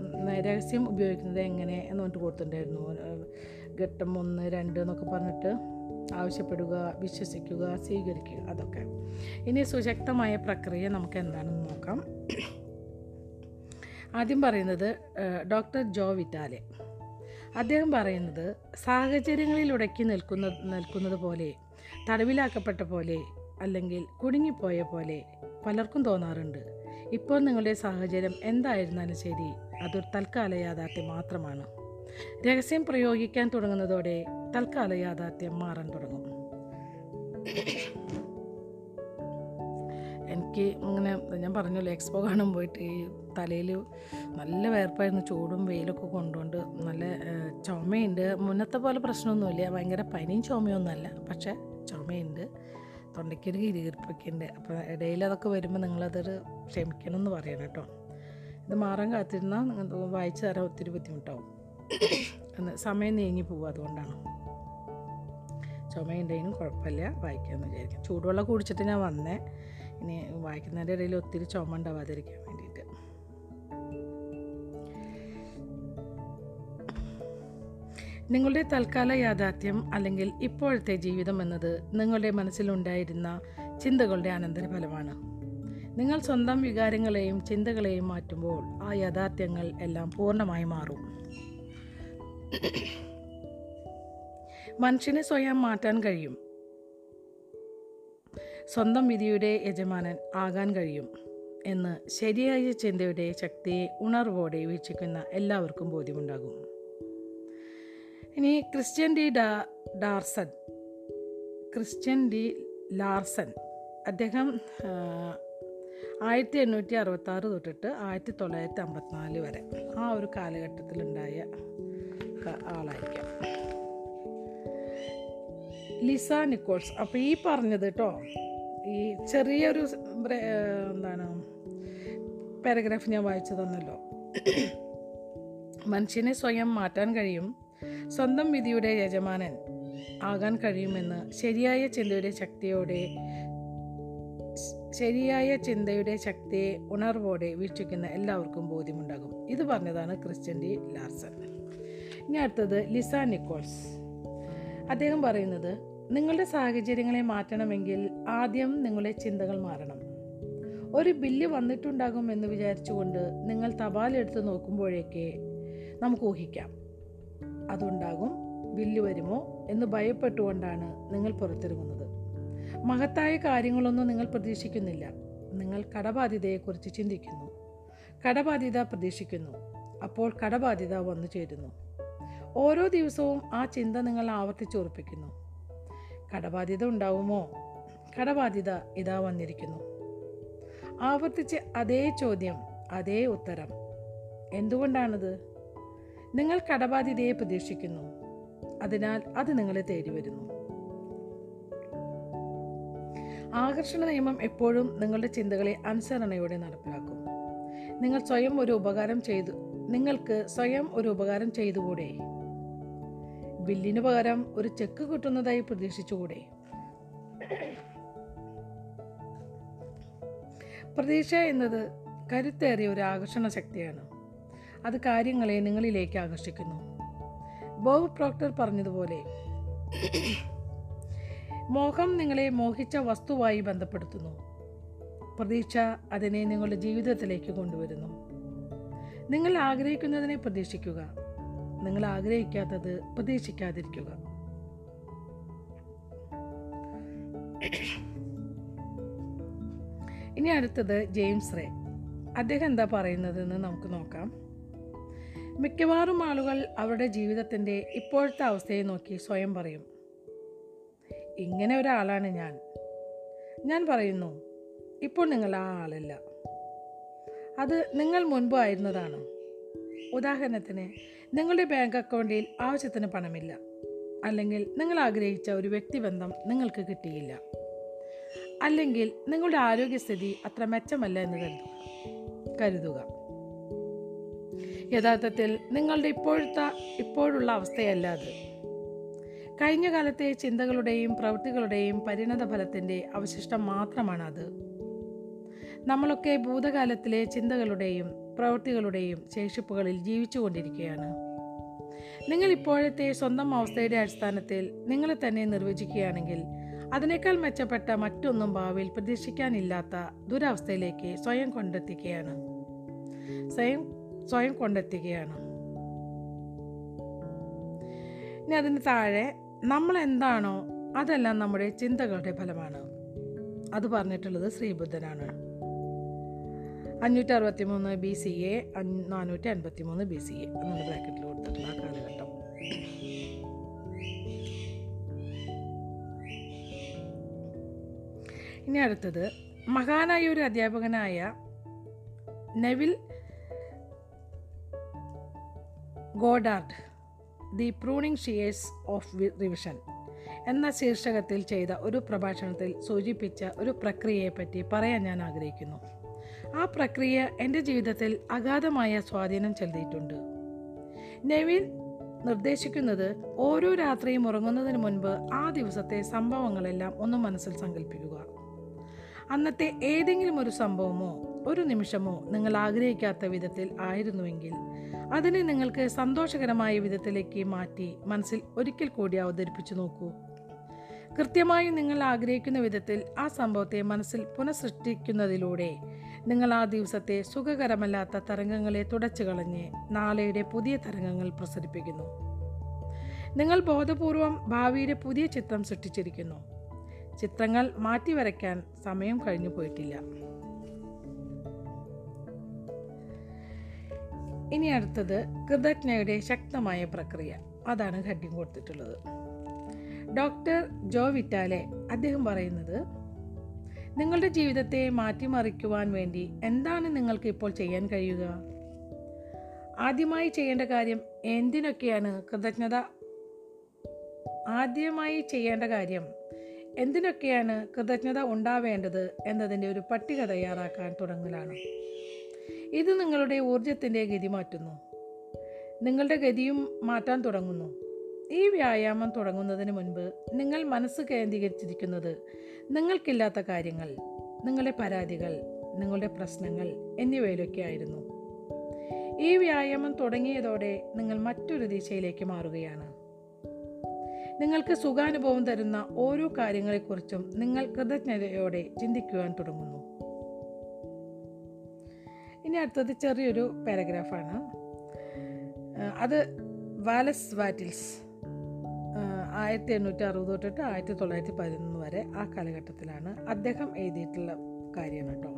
രഹസ്യം ഉപയോഗിക്കുന്നത് എങ്ങനെ എന്ന് പറഞ്ഞിട്ട് കൊടുത്തിട്ടുണ്ടായിരുന്നു. ഘട്ടം ഒന്ന് രണ്ട് എന്നൊക്കെ പറഞ്ഞിട്ട് ആവശ്യപ്പെടുക വിശ്വസിക്കുക സ്വീകരിക്കുക അതൊക്കെ. ഇനി സുശക്തമായ പ്രക്രിയ നമുക്ക് എന്താണെന്ന് നോക്കാം. ആദ്യം പറയുന്നത് ഡോക്ടർ ജോ വിറ്റാലെ. അദ്ദേഹം പറയുന്നത് സാഹചര്യങ്ങളിൽ ഉടക്കി നിൽക്കുന്ന നിൽക്കുന്നത് പോലെ തടവിലാക്കപ്പെട്ട പോലെ അല്ലെങ്കിൽ കുടുങ്ങിപ്പോയ പോലെ പലർക്കും തോന്നാറുണ്ട്. ഇപ്പോൾ നിങ്ങളുടെ സാഹചര്യം എന്തായിരുന്നാലും ശരി അതൊരു തൽക്കാല യാഥാർത്ഥ്യം മാത്രമാണ്. രഹസ്യം പ്രയോഗിക്കാൻ തുടങ്ങുന്നതോടെ തൽക്കാല യാഥാർത്ഥ്യം മാറാൻ തുടങ്ങും. എനിക്ക് ഇങ്ങനെ ഞാൻ പറഞ്ഞല്ലോ എക്സ്പോ കാണാൻ പോയിട്ട് ഈ തലയിൽ നല്ല വേർപ്പായിരുന്നു ചൂടും വെയിലൊക്കെ കൊണ്ടുകൊണ്ട് നല്ല ചുമയുണ്ട്. മുന്നത്തെ പോലെ പ്രശ്നമൊന്നുമില്ല ഭയങ്കര പനിയും ചുമയൊന്നുമല്ല. പക്ഷേ ചുമയുണ്ട്. തൊണ്ടയ്ക്കൊരു കിരികിരിപ്പൊക്കെ ഉണ്ട് അപ്പോൾ ഇടയിൽ അതൊക്കെ വരുമ്പോൾ നിങ്ങളതൊരു ക്ഷമിക്കണം എന്ന് പറയണം കേട്ടോ. ഇത് മാറാൻ കാത്തിരുന്നാൽ നിങ്ങൾ വായിച്ചു തരാൻ ഒത്തിരി ബുദ്ധിമുട്ടാവും. സമയം നീങ്ങി പോകും അതുകൊണ്ടാണ്. ചുമയുണ്ടെങ്കിലും കുഴപ്പമില്ല വായിക്കാമെന്ന് വിചാരിക്കും ചൂടുവെള്ളം കുടിച്ചിട്ട് ഞാൻ വന്നേ. ഇനി വായിക്കുന്നതിന്റെ ഇടയിൽ ഒത്തിരി ചുമ ഉണ്ടാവാതിരിക്കാൻ വേണ്ടിയിട്ട് നിങ്ങളുടെ തൽക്കാല യാഥാർത്ഥ്യം അല്ലെങ്കിൽ ഇപ്പോഴത്തെ ജീവിതം എന്നത് നിങ്ങളുടെ മനസ്സിലുണ്ടായിരുന്ന ചിന്തകളുടെ അനന്തരഫലമാണ്. നിങ്ങൾ സ്വന്തം വികാരങ്ങളെയും ചിന്തകളെയും മാറ്റുമ്പോൾ ആ യാഥാർത്ഥ്യങ്ങൾ എല്ലാം പൂർണമായി മാറും. മനുഷ്യനെ സ്വയം മാറ്റാൻ കഴിയും. സ്വന്തം വിധിയുടെ യജമാനൻ ആകാൻ കഴിയും എന്ന് ശരിയായ ചിന്തയുടെ ശക്തിയെ ഉണർവോടെ വീക്ഷിക്കുന്ന എല്ലാവർക്കും ബോധ്യമുണ്ടാകും. ഇനി ക്രിസ്ത്യൻ ഡി ഡാ ഡാർസൺ. Christian D Larson. അദ്ദേഹം ആയിരത്തി എണ്ണൂറ്റി അറുപത്തി ആറ് തൊട്ടിട്ട് ആയിരത്തി തൊള്ളായിരത്തി അമ്പത്തിനാല് വരെ ആ ഒരു കാലഘട്ടത്തിലുണ്ടായ ആളായിരിക്കാം. Lisa Nichols. അപ്പോൾ ഈ പറഞ്ഞത് കേട്ടോ ഈ ചെറിയൊരു എന്താണ് പാരഗ്രാഫ് ഞാൻ വായിച്ചു തന്നല്ലോ മനുഷ്യനെ സ്വയം മാറ്റാൻ കഴിയും. സ്വന്തം വിധിയുടെ യജമാനൻ ആകാൻ കഴിയുമെന്ന് ശരിയായ ചിന്തയുടെ ശക്തിയോടെ ശരിയായ ചിന്തയുടെ ശക്തിയെ ഉണർവോടെ വീക്ഷിക്കുന്ന എല്ലാവർക്കും ബോധ്യമുണ്ടാകും. ഇത് പറഞ്ഞതാണ് ക്രിസ്ത്യൻ ഡി ലാർസൺ. ഇനി അടുത്തത് ലിസ നിക്കോൾസ്. അദ്ദേഹം പറയുന്നത് നിങ്ങളുടെ സാഹചര്യങ്ങളെ മാറ്റണമെങ്കിൽ ആദ്യം നിങ്ങളുടെ ചിന്തകൾ മാറണം. ഒരു ബില്ല് വന്നിട്ടുണ്ടാകും എന്ന് വിചാരിച്ചുകൊണ്ട് നിങ്ങൾ തപാലെടുത്ത് നോക്കുമ്പോഴേക്കെ നമുക്ക് ഊഹിക്കാം. അതുണ്ടാകും. ബില്ല് വരുമോ എന്ന് ഭയപ്പെട്ടുകൊണ്ടാണ് നിങ്ങൾ പുറത്തിറങ്ങുന്നത്. മഹത്തായ കാര്യങ്ങളൊന്നും നിങ്ങൾ പ്രതീക്ഷിക്കുന്നില്ല. നിങ്ങൾ കടബാധ്യതയെക്കുറിച്ച് ചിന്തിക്കുന്നു. കടബാധ്യത പ്രതീക്ഷിക്കുന്നു. അപ്പോൾ കടബാധ്യത വന്നു ചേരുന്നു. ഓരോ ദിവസവും ആ ചിന്ത നിങ്ങൾ ആവർത്തിച്ചുറപ്പിക്കുന്നു കടബാധ്യത ഉണ്ടാവുമോ? കടബാധ്യത ഇതാ വന്നിരിക്കുന്നു. ആവർത്തിച്ച് അതേ ചോദ്യം അതേ ഉത്തരം. എന്തുകൊണ്ടാണത്? നിങ്ങൾ കടബാധ്യതയെ പ്രതീക്ഷിക്കുന്നു. അതിനാൽ അത് നിങ്ങളെ തേടി വരുന്നു ആകർഷണ നിയമം എപ്പോഴും നിങ്ങളുടെ ചിന്തകളെ അനുസരണയോടെ നടപ്പിലാക്കും. നിങ്ങൾ സ്വയം ഒരു ഉപകാരം ചെയ്തു നിങ്ങൾക്ക് സ്വയം ഒരു ഉപകാരം ചെയ്തുകൂടെ? ബില്ലിന് പകരം ഒരു ചെക്ക് കിട്ടുന്നതായി പ്രതീക്ഷിച്ചുകൂടെ? പ്രതീക്ഷ എന്നത് കരുത്തേറിയ ഒരു ആകർഷണ ശക്തിയാണ്. അത് കാര്യങ്ങളെ നിങ്ങളിലേക്ക് ആകർഷിക്കുന്നു. ബോബ് പ്രോക്ടർ പറഞ്ഞതുപോലെ മോഹം നിങ്ങളെ മോഹിച്ച വസ്തുവായി ബന്ധപ്പെടുത്തുന്നു. പ്രതീക്ഷ അതിനെ നിങ്ങളുടെ ജീവിതത്തിലേക്ക് കൊണ്ടുവരുന്നു. നിങ്ങൾ ആഗ്രഹിക്കുന്നതിനെ പ്രതീക്ഷിക്കുക. നിങ്ങൾ ആഗ്രഹിക്കാത്തത് പ്രതീക്ഷിക്കാതിരിക്കുക. ഇനി അടുത്തത് ജെയിംസ് റേ. അദ്ദേഹം എന്താ പറയുന്നതെന്ന് നമുക്ക് നോക്കാം. മിക്കവാറും ആളുകൾ അവരുടെ ജീവിതത്തിന്റെ ഇപ്പോഴത്തെ അവസ്ഥയെ നോക്കി സ്വയം പറയും ഇങ്ങനെ ഒരാളാണ് ഞാൻ. ഞാൻ പറയുന്നു ഇപ്പോൾ നിങ്ങൾ ആ ആളല്ല. അത് നിങ്ങൾ മുൻപ് ആയിരുന്നതാണ്. ഉദാഹരണത്തിന് നിങ്ങളുടെ ബാങ്ക് അക്കൗണ്ടിൽ ആവശ്യത്തിന് പണമില്ല. അല്ലെങ്കിൽ നിങ്ങൾ ആഗ്രഹിച്ച ഒരു വ്യക്തിബന്ധം നിങ്ങൾക്ക് കിട്ടിയില്ല. അല്ലെങ്കിൽ നിങ്ങളുടെ ആരോഗ്യസ്ഥിതി അത്ര മെച്ചമല്ല എന്ന് കരുതുക. കരുതുക. യഥാർത്ഥത്തിൽ നിങ്ങളുടെ ഇപ്പോഴത്തെ ഇപ്പോഴുള്ള അവസ്ഥയല്ല അത്. കഴിഞ്ഞ കാലത്തെ ചിന്തകളുടെയും പ്രവൃത്തികളുടെയും പരിണത ഫലത്തിന്റെ അവശിഷ്ടം അത് നമ്മളൊക്കെ ഭൂതകാലത്തിലെ ചിന്തകളുടെയും പ്രവൃത്തികളുടെയും ശേഷിപ്പുകളിൽ ജീവിച്ചുകൊണ്ടിരിക്കുകയാണ്. നിങ്ങൾ ഇപ്പോഴത്തെ സ്വന്തം അവസ്ഥയുടെ അടിസ്ഥാനത്തിൽ നിങ്ങളെ തന്നെ നിർവചിക്കുകയാണെങ്കിൽ അതിനേക്കാൾ മെച്ചപ്പെട്ട മറ്റൊന്നും ഭാവിയിൽ പ്രതീക്ഷിക്കാനില്ലാത്ത ദുരവസ്ഥയിലേക്ക് സ്വയം കൊണ്ടെത്തിക്കുകയാണ്. സ്വയം സ്വയം കൊണ്ടെത്തുകയാണ് ഇനി അതിന് താഴെ നമ്മൾ എന്താണോ അതെല്ലാം നമ്മുടെ ചിന്തകളുടെ ഫലമാണ്. അത് പറഞ്ഞിട്ടുള്ളത് ശ്രീബുദ്ധനാണ്. അഞ്ഞൂറ്റി അറുപത്തി മൂന്ന് ബി സി എ നാനൂറ്റി അൻപത്തി മൂന്ന് ബി സി എ എന്നാണ് ബ്രാക്കറ്റിൽ കൊടുത്തിട്ടുള്ള ആ കാലഘട്ടം. ഇനി അടുത്തത് മഹാനായ ഒരു അധ്യാപകനായ Neville Goddard the pruning shears of revision എന്ന ശീർഷകത്തിൽ ചെയ്ത ഒരു പ്രഭാഷണത്തിൽ സൂചിപ്പിച്ച ഒരു പ്രക്രിയയെപ്പറ്റി പറയാൻ ഞാൻ ആഗ്രഹിക്കുന്നു. ആ പ്രക്രിയ എന്റെ ജീവിതത്തിൽ അഗാധമായ സ്വാധീനം ചെലുത്തിയിട്ടുണ്ട്. നെവിൻ നിർദ്ദേശിക്കുന്നത് ഓരോ രാത്രിയും ഉറങ്ങുന്നതിന് മുൻപ് ആ ദിവസത്തെ സംഭവങ്ങളെല്ലാം ഒന്ന് മനസ്സിൽ സങ്കല്പിക്കുക അന്നത്തെ ഏതെങ്കിലും ഒരു സംഭവമോ ഒരു നിമിഷമോ നിങ്ങൾ ആഗ്രഹിക്കാത്ത വിധത്തിൽ ആയിരുന്നുവെങ്കിൽ അതിനെ നിങ്ങൾക്ക് സന്തോഷകരമായ വിധത്തിലേക്ക് മാറ്റി മനസ്സിൽ ഒരിക്കൽ കൂടി അവതരിപ്പിച്ചു നോക്കൂ. കൃത്യമായി നിങ്ങൾ ആഗ്രഹിക്കുന്ന വിധത്തിൽ ആ സംഭവത്തെ മനസ്സിൽ പുനഃസൃഷ്ടിക്കുന്നതിലൂടെ നിങ്ങൾ ആ ദിവസത്തെ സുഖകരമല്ലാത്ത തരംഗങ്ങളെ തുടച്ചു കളഞ്ഞ് നാളെയുടെ പുതിയ തരംഗങ്ങൾ പ്രസരിപ്പിക്കുന്നു. നിങ്ങൾ ബോധപൂർവം ഭാവിയുടെ പുതിയ ചിത്രം സൃഷ്ടിച്ചിരിക്കുന്നു. ചിത്രങ്ങൾ മാറ്റി വരയ്ക്കാൻ സമയം കഴിഞ്ഞു പോയിട്ടില്ല ഇനി അടുത്തത് കൃതജ്ഞയുടെ ശക്തമായ പ്രക്രിയ. അതാണ് ഹെഡിങ് കൊടുത്തിട്ടുള്ളത്. ഡോക്ടർ ജോ വിറ്റാലെ അദ്ദേഹം പറയുന്നത് നിങ്ങളുടെ ജീവിതത്തെ മാറ്റിമറിക്കുവാൻ വേണ്ടി എന്താണ് നിങ്ങൾക്ക് ഇപ്പോൾ ചെയ്യാൻ കഴിയുക? ആദ്യമായി ചെയ്യേണ്ട കാര്യം എന്തിനൊക്കെയാണ് കൃതജ്ഞത? ആദ്യമായി ചെയ്യേണ്ട കാര്യം എന്തിനൊക്കെയാണ് കൃതജ്ഞത ഉണ്ടാവേണ്ടത് എന്നതിന്റെ ഒരു പട്ടിക തയ്യാറാക്കാൻ തുടങ്ങലാണ്. ഇത് നിങ്ങളുടെ ഊർജത്തിന്റെ ഗതി മാറ്റുന്നു. നിങ്ങളുടെ ഗതിയും മാറ്റാൻ തുടങ്ങുന്നു. ഈ വ്യായാമം തുടങ്ങുന്നതിന് മുൻപ് നിങ്ങൾ മനസ്സ് കേന്ദ്രീകരിച്ചിരിക്കുന്നത് നിങ്ങൾക്കില്ലാത്ത കാര്യങ്ങൾ നിങ്ങളുടെ പരാതികൾ നിങ്ങളുടെ പ്രശ്നങ്ങൾ എന്നിവയിലൊക്കെ ആയിരുന്നു. ഈ വ്യായാമം തുടങ്ങിയതോടെ നിങ്ങൾ മറ്റൊരു ദിശയിലേക്ക് മാറുകയാണ്. നിങ്ങൾക്ക് സുഖാനുഭവം തരുന്ന ഓരോ കാര്യങ്ങളെക്കുറിച്ചും നിങ്ങൾ കൃതജ്ഞതയോടെ ചിന്തിക്കുവാൻ തുടങ്ങുന്നു. ഇനി അടുത്തത് ചെറിയൊരു പാരഗ്രാഫാണ്. അത് വാലസ് വാറ്റിൽസ് ആയിരത്തി എണ്ണൂറ്റി അറുപത് തൊട്ടിട്ട് ആയിരത്തി തൊള്ളായിരത്തി പതിനൊന്ന് വരെ ആ കാലഘട്ടത്തിലാണ് അദ്ദേഹം എഴുതിയിട്ടുള്ള കാര്യമാണ് കേട്ടോ.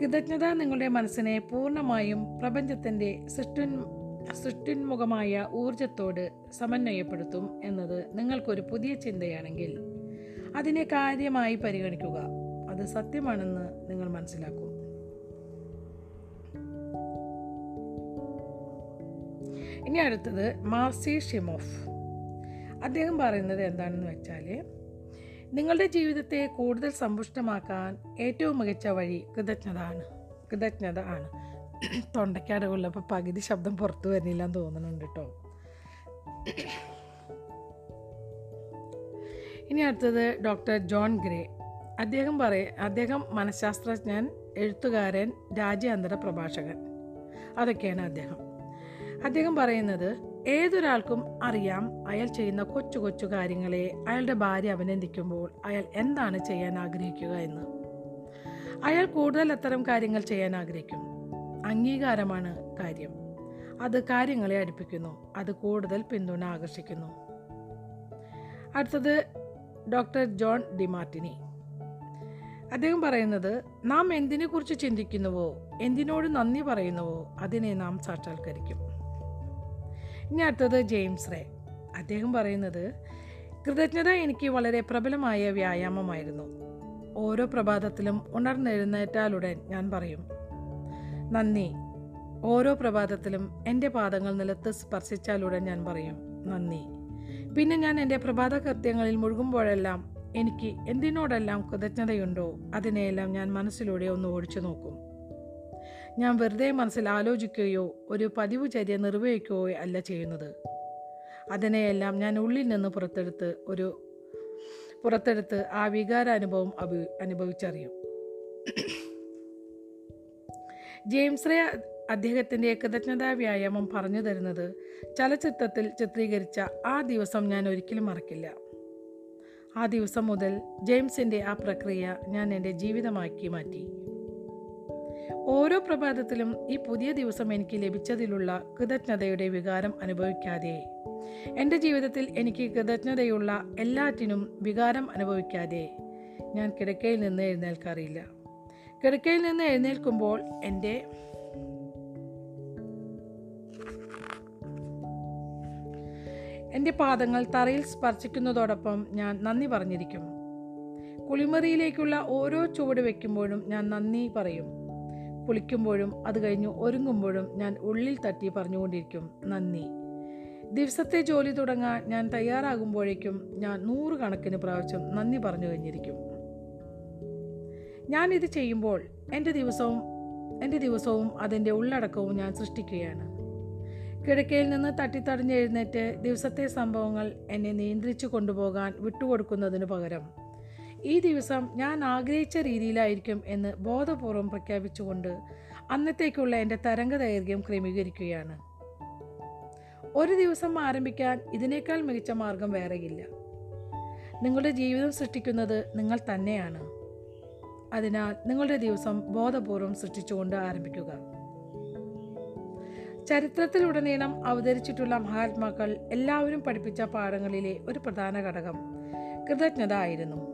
കൃതജ്ഞത നിങ്ങളുടെ മനസ്സിനെ പൂർണമായും പ്രപഞ്ചത്തിന്റെ സൃഷ്ടിൻ സൃഷ്ടിന്മുഖമായ ഊർജത്തോട് സമന്വയപ്പെടുത്തും എന്നത് നിങ്ങൾക്കൊരു പുതിയ ചിന്തയാണെങ്കിൽ അതിനെ കാര്യമായി പരിഗണിക്കുക. അത് സത്യമാണെന്ന് നിങ്ങൾ മനസ്സിലാക്കും. ഇനി അടുത്തത് മാർസി ഷിമോഫ്. അദ്ദേഹം പറയുന്നത് എന്താണെന്ന് വെച്ചാൽ നിങ്ങളുടെ ജീവിതത്തെ കൂടുതൽ സമ്പുഷ്ടമാക്കാൻ ഏറ്റവും മികച്ച വഴി കൃതജ്ഞത ആണ്. കൃതജ്ഞത ആണ് തൊണ്ടയ്ക്കടവുള്ളപ്പോൾ പകുതി ശബ്ദം പുറത്തു വരുന്നില്ല എന്ന് തോന്നുന്നുണ്ട് കേട്ടോ. ഇനി അടുത്തത് ഡോക്ടർ ജോൺ ഗ്രേ. അദ്ദേഹം പറയ അദ്ദേഹം മനഃശാസ്ത്രജ്ഞൻ എഴുത്തുകാരൻ രാജ്യാന്തര പ്രഭാഷകൻ. അതൊക്കെയാണ് അദ്ദേഹം. അദ്ദേഹം പറയുന്നത് ഏതൊരാൾക്കും അറിയാം അയാൾ ചെയ്യുന്ന കൊച്ചു കൊച്ചു കാര്യങ്ങളെ അയാളുടെ ഭാര്യ അഭിനന്ദിക്കുമ്പോൾ അയാൾ എന്താണ് ചെയ്യാൻ ആഗ്രഹിക്കുക എന്ന്. അയാൾ കൂടുതൽ അത്തരം കാര്യങ്ങൾ ചെയ്യാൻ ആഗ്രഹിക്കും. അംഗീകാരമാണ് കാര്യം. അത് കാര്യങ്ങളെ അടുപ്പിക്കുന്നു. അത് കൂടുതൽ പിന്തുണ ആകർഷിക്കുന്നു. അടുത്തത് ഡോക്ടർ ജോൺ ഡിമാർട്ടിനി. അദ്ദേഹം പറയുന്നത് നാം എന്തിനെക്കുറിച്ച് ചിന്തിക്കുന്നുവോ? എന്തിനോട് നന്ദി പറയുന്നുവോ? അതിനെ നാം സാക്ഷാത്കരിക്കും. ഇനി അടുത്തത് ജെയിംസ് റേ. അദ്ദേഹം പറയുന്നത് കൃതജ്ഞത എനിക്ക് വളരെ പ്രബലമായ വ്യായാമമായിരുന്നു. ഓരോ പ്രഭാതത്തിലും ഉണർന്നെഴുന്നേറ്റാലുടൻ ഞാൻ പറയും നന്ദി. ഓരോ പ്രഭാതത്തിലും എന്റെ പാദങ്ങൾ നിലത്ത് സ്പർശിച്ചാലുടൻ ഞാൻ പറയും നന്ദി. പിന്നെ ഞാൻ എന്റെ പ്രഭാത കൃത്യങ്ങളിൽ മുഴുകുമ്പോഴെല്ലാം എനിക്ക് എന്തിനോടെല്ലാം കൃതജ്ഞതയുണ്ടോ അതിനെയെല്ലാം ഞാൻ മനസ്സിലൂടെ ഒന്ന് ഓടിച്ചു നോക്കും. ഞാൻ വെറുതെ മനസ്സിൽ ആലോചിക്കുകയോ ഒരു പതിവ് ചര്യ നിർവഹിക്കുകയോ അല്ല ചെയ്യുന്നത്. അതിനെയെല്ലാം ഞാൻ ഉള്ളിൽ നിന്ന് പുറത്തെടുത്ത് ഒരു പുറത്തെടുത്ത് ആ വികാരാനുഭവം അഭി അനുഭവിച്ചറിയും. ജെയിംസ് റേ അദ്ദേഹത്തിന്റെ കൃതജ്ഞതാ വ്യായാമം പറഞ്ഞു തരുന്നത് ചലച്ചിത്രത്തിൽ ചിത്രീകരിച്ച ആ ദിവസം ഞാൻ ഒരിക്കലും മറക്കില്ല. ആ ദിവസം മുതൽ ജെയിംസിന്റെ ആ പ്രക്രിയ ഞാൻ എന്റെ ജീവിതമാക്കി മാറ്റി. ഓരോ പ്രഭാതത്തിലും ഈ പുതിയ ദിവസം എനിക്ക് ലഭിച്ചതിലുള്ള കൃതജ്ഞതയുടെ വികാരം അനുഭവിക്കാതെ. എന്റെ ജീവിതത്തിൽ എനിക്ക് കൃതജ്ഞതയുള്ള എല്ലാറ്റിനും വികാരം അനുഭവിക്കാതെ. ഞാൻ കിടക്കയിൽ നിന്ന് എഴുന്നേൽക്കാറില്ല. കിടക്കയിൽ നിന്ന് എഴുന്നേൽക്കുമ്പോൾ എന്റെ എന്റെ പാദങ്ങൾ തറയിൽ സ്പർശിക്കുന്നതോടൊപ്പം ഞാൻ നന്ദി പറഞ്ഞിരിക്കും. കുളിമുറിയിലേക്കുള്ള ഓരോ ചുവട് വയ്ക്കുമ്പോഴും ഞാൻ നന്ദി പറയും. കുളിക്കുമ്പോഴും അത് കഴിഞ്ഞ് ഒരുങ്ങുമ്പോഴും ഞാൻ ഉള്ളിൽ തട്ടി പറഞ്ഞുകൊണ്ടിരിക്കും നന്ദി. ദിവസത്തെ ജോലി തുടങ്ങാൻ ഞാൻ തയ്യാറാകുമ്പോഴേക്കും ഞാൻ നൂറുകണക്കിന് പ്രാവശ്യം നന്ദി പറഞ്ഞു കഴിഞ്ഞിരിക്കും. ഞാൻ ഇത് ചെയ്യുമ്പോൾ എന്റെ ദിവസവും എന്റെ ദിവസവും അതിന്റെ ഉള്ളടക്കവും ഞാൻ സൃഷ്ടിക്കുകയാണ്. കിടക്കയിൽ നിന്ന് തട്ടിത്തടഞ്ഞ് എഴുന്നേറ്റ് ദിവസത്തെ സംഭവങ്ങൾ എന്നെ നിയന്ത്രിച്ചു കൊണ്ടുപോകാൻ വിട്ടുകൊടുക്കുന്നതിനു പകരം ഈ ദിവസം ഞാൻ ആഗ്രഹിച്ച രീതിയിലായിരിക്കും എന്ന് ബോധപൂർവം പ്രഖ്യാപിച്ചുകൊണ്ട് അന്നത്തേക്കുള്ള എന്റെ തരംഗ ദൈർഘ്യം ക്രമീകരിക്കുകയാണ്. ഒരു ദിവസം ആരംഭിക്കാൻ ഇതിനേക്കാൾ മികച്ച മാർഗം വേറെയില്ല. നിങ്ങളുടെ ജീവിതം സൃഷ്ടിക്കുന്നത് നിങ്ങൾ തന്നെയാണ്. അതിനാൽ നിങ്ങളുടെ ദിവസം ബോധപൂർവം സൃഷ്ടിച്ചുകൊണ്ട് ആരംഭിക്കുക. ചരിത്രത്തിലുടനീളം അവതരിച്ചിട്ടുള്ള മഹാത്മാക്കൾ എല്ലാവരും പഠിപ്പിച്ച പാഠങ്ങളിലെ ഒരു പ്രധാന ഘടകം കൃതജ്ഞത ആയിരുന്നു.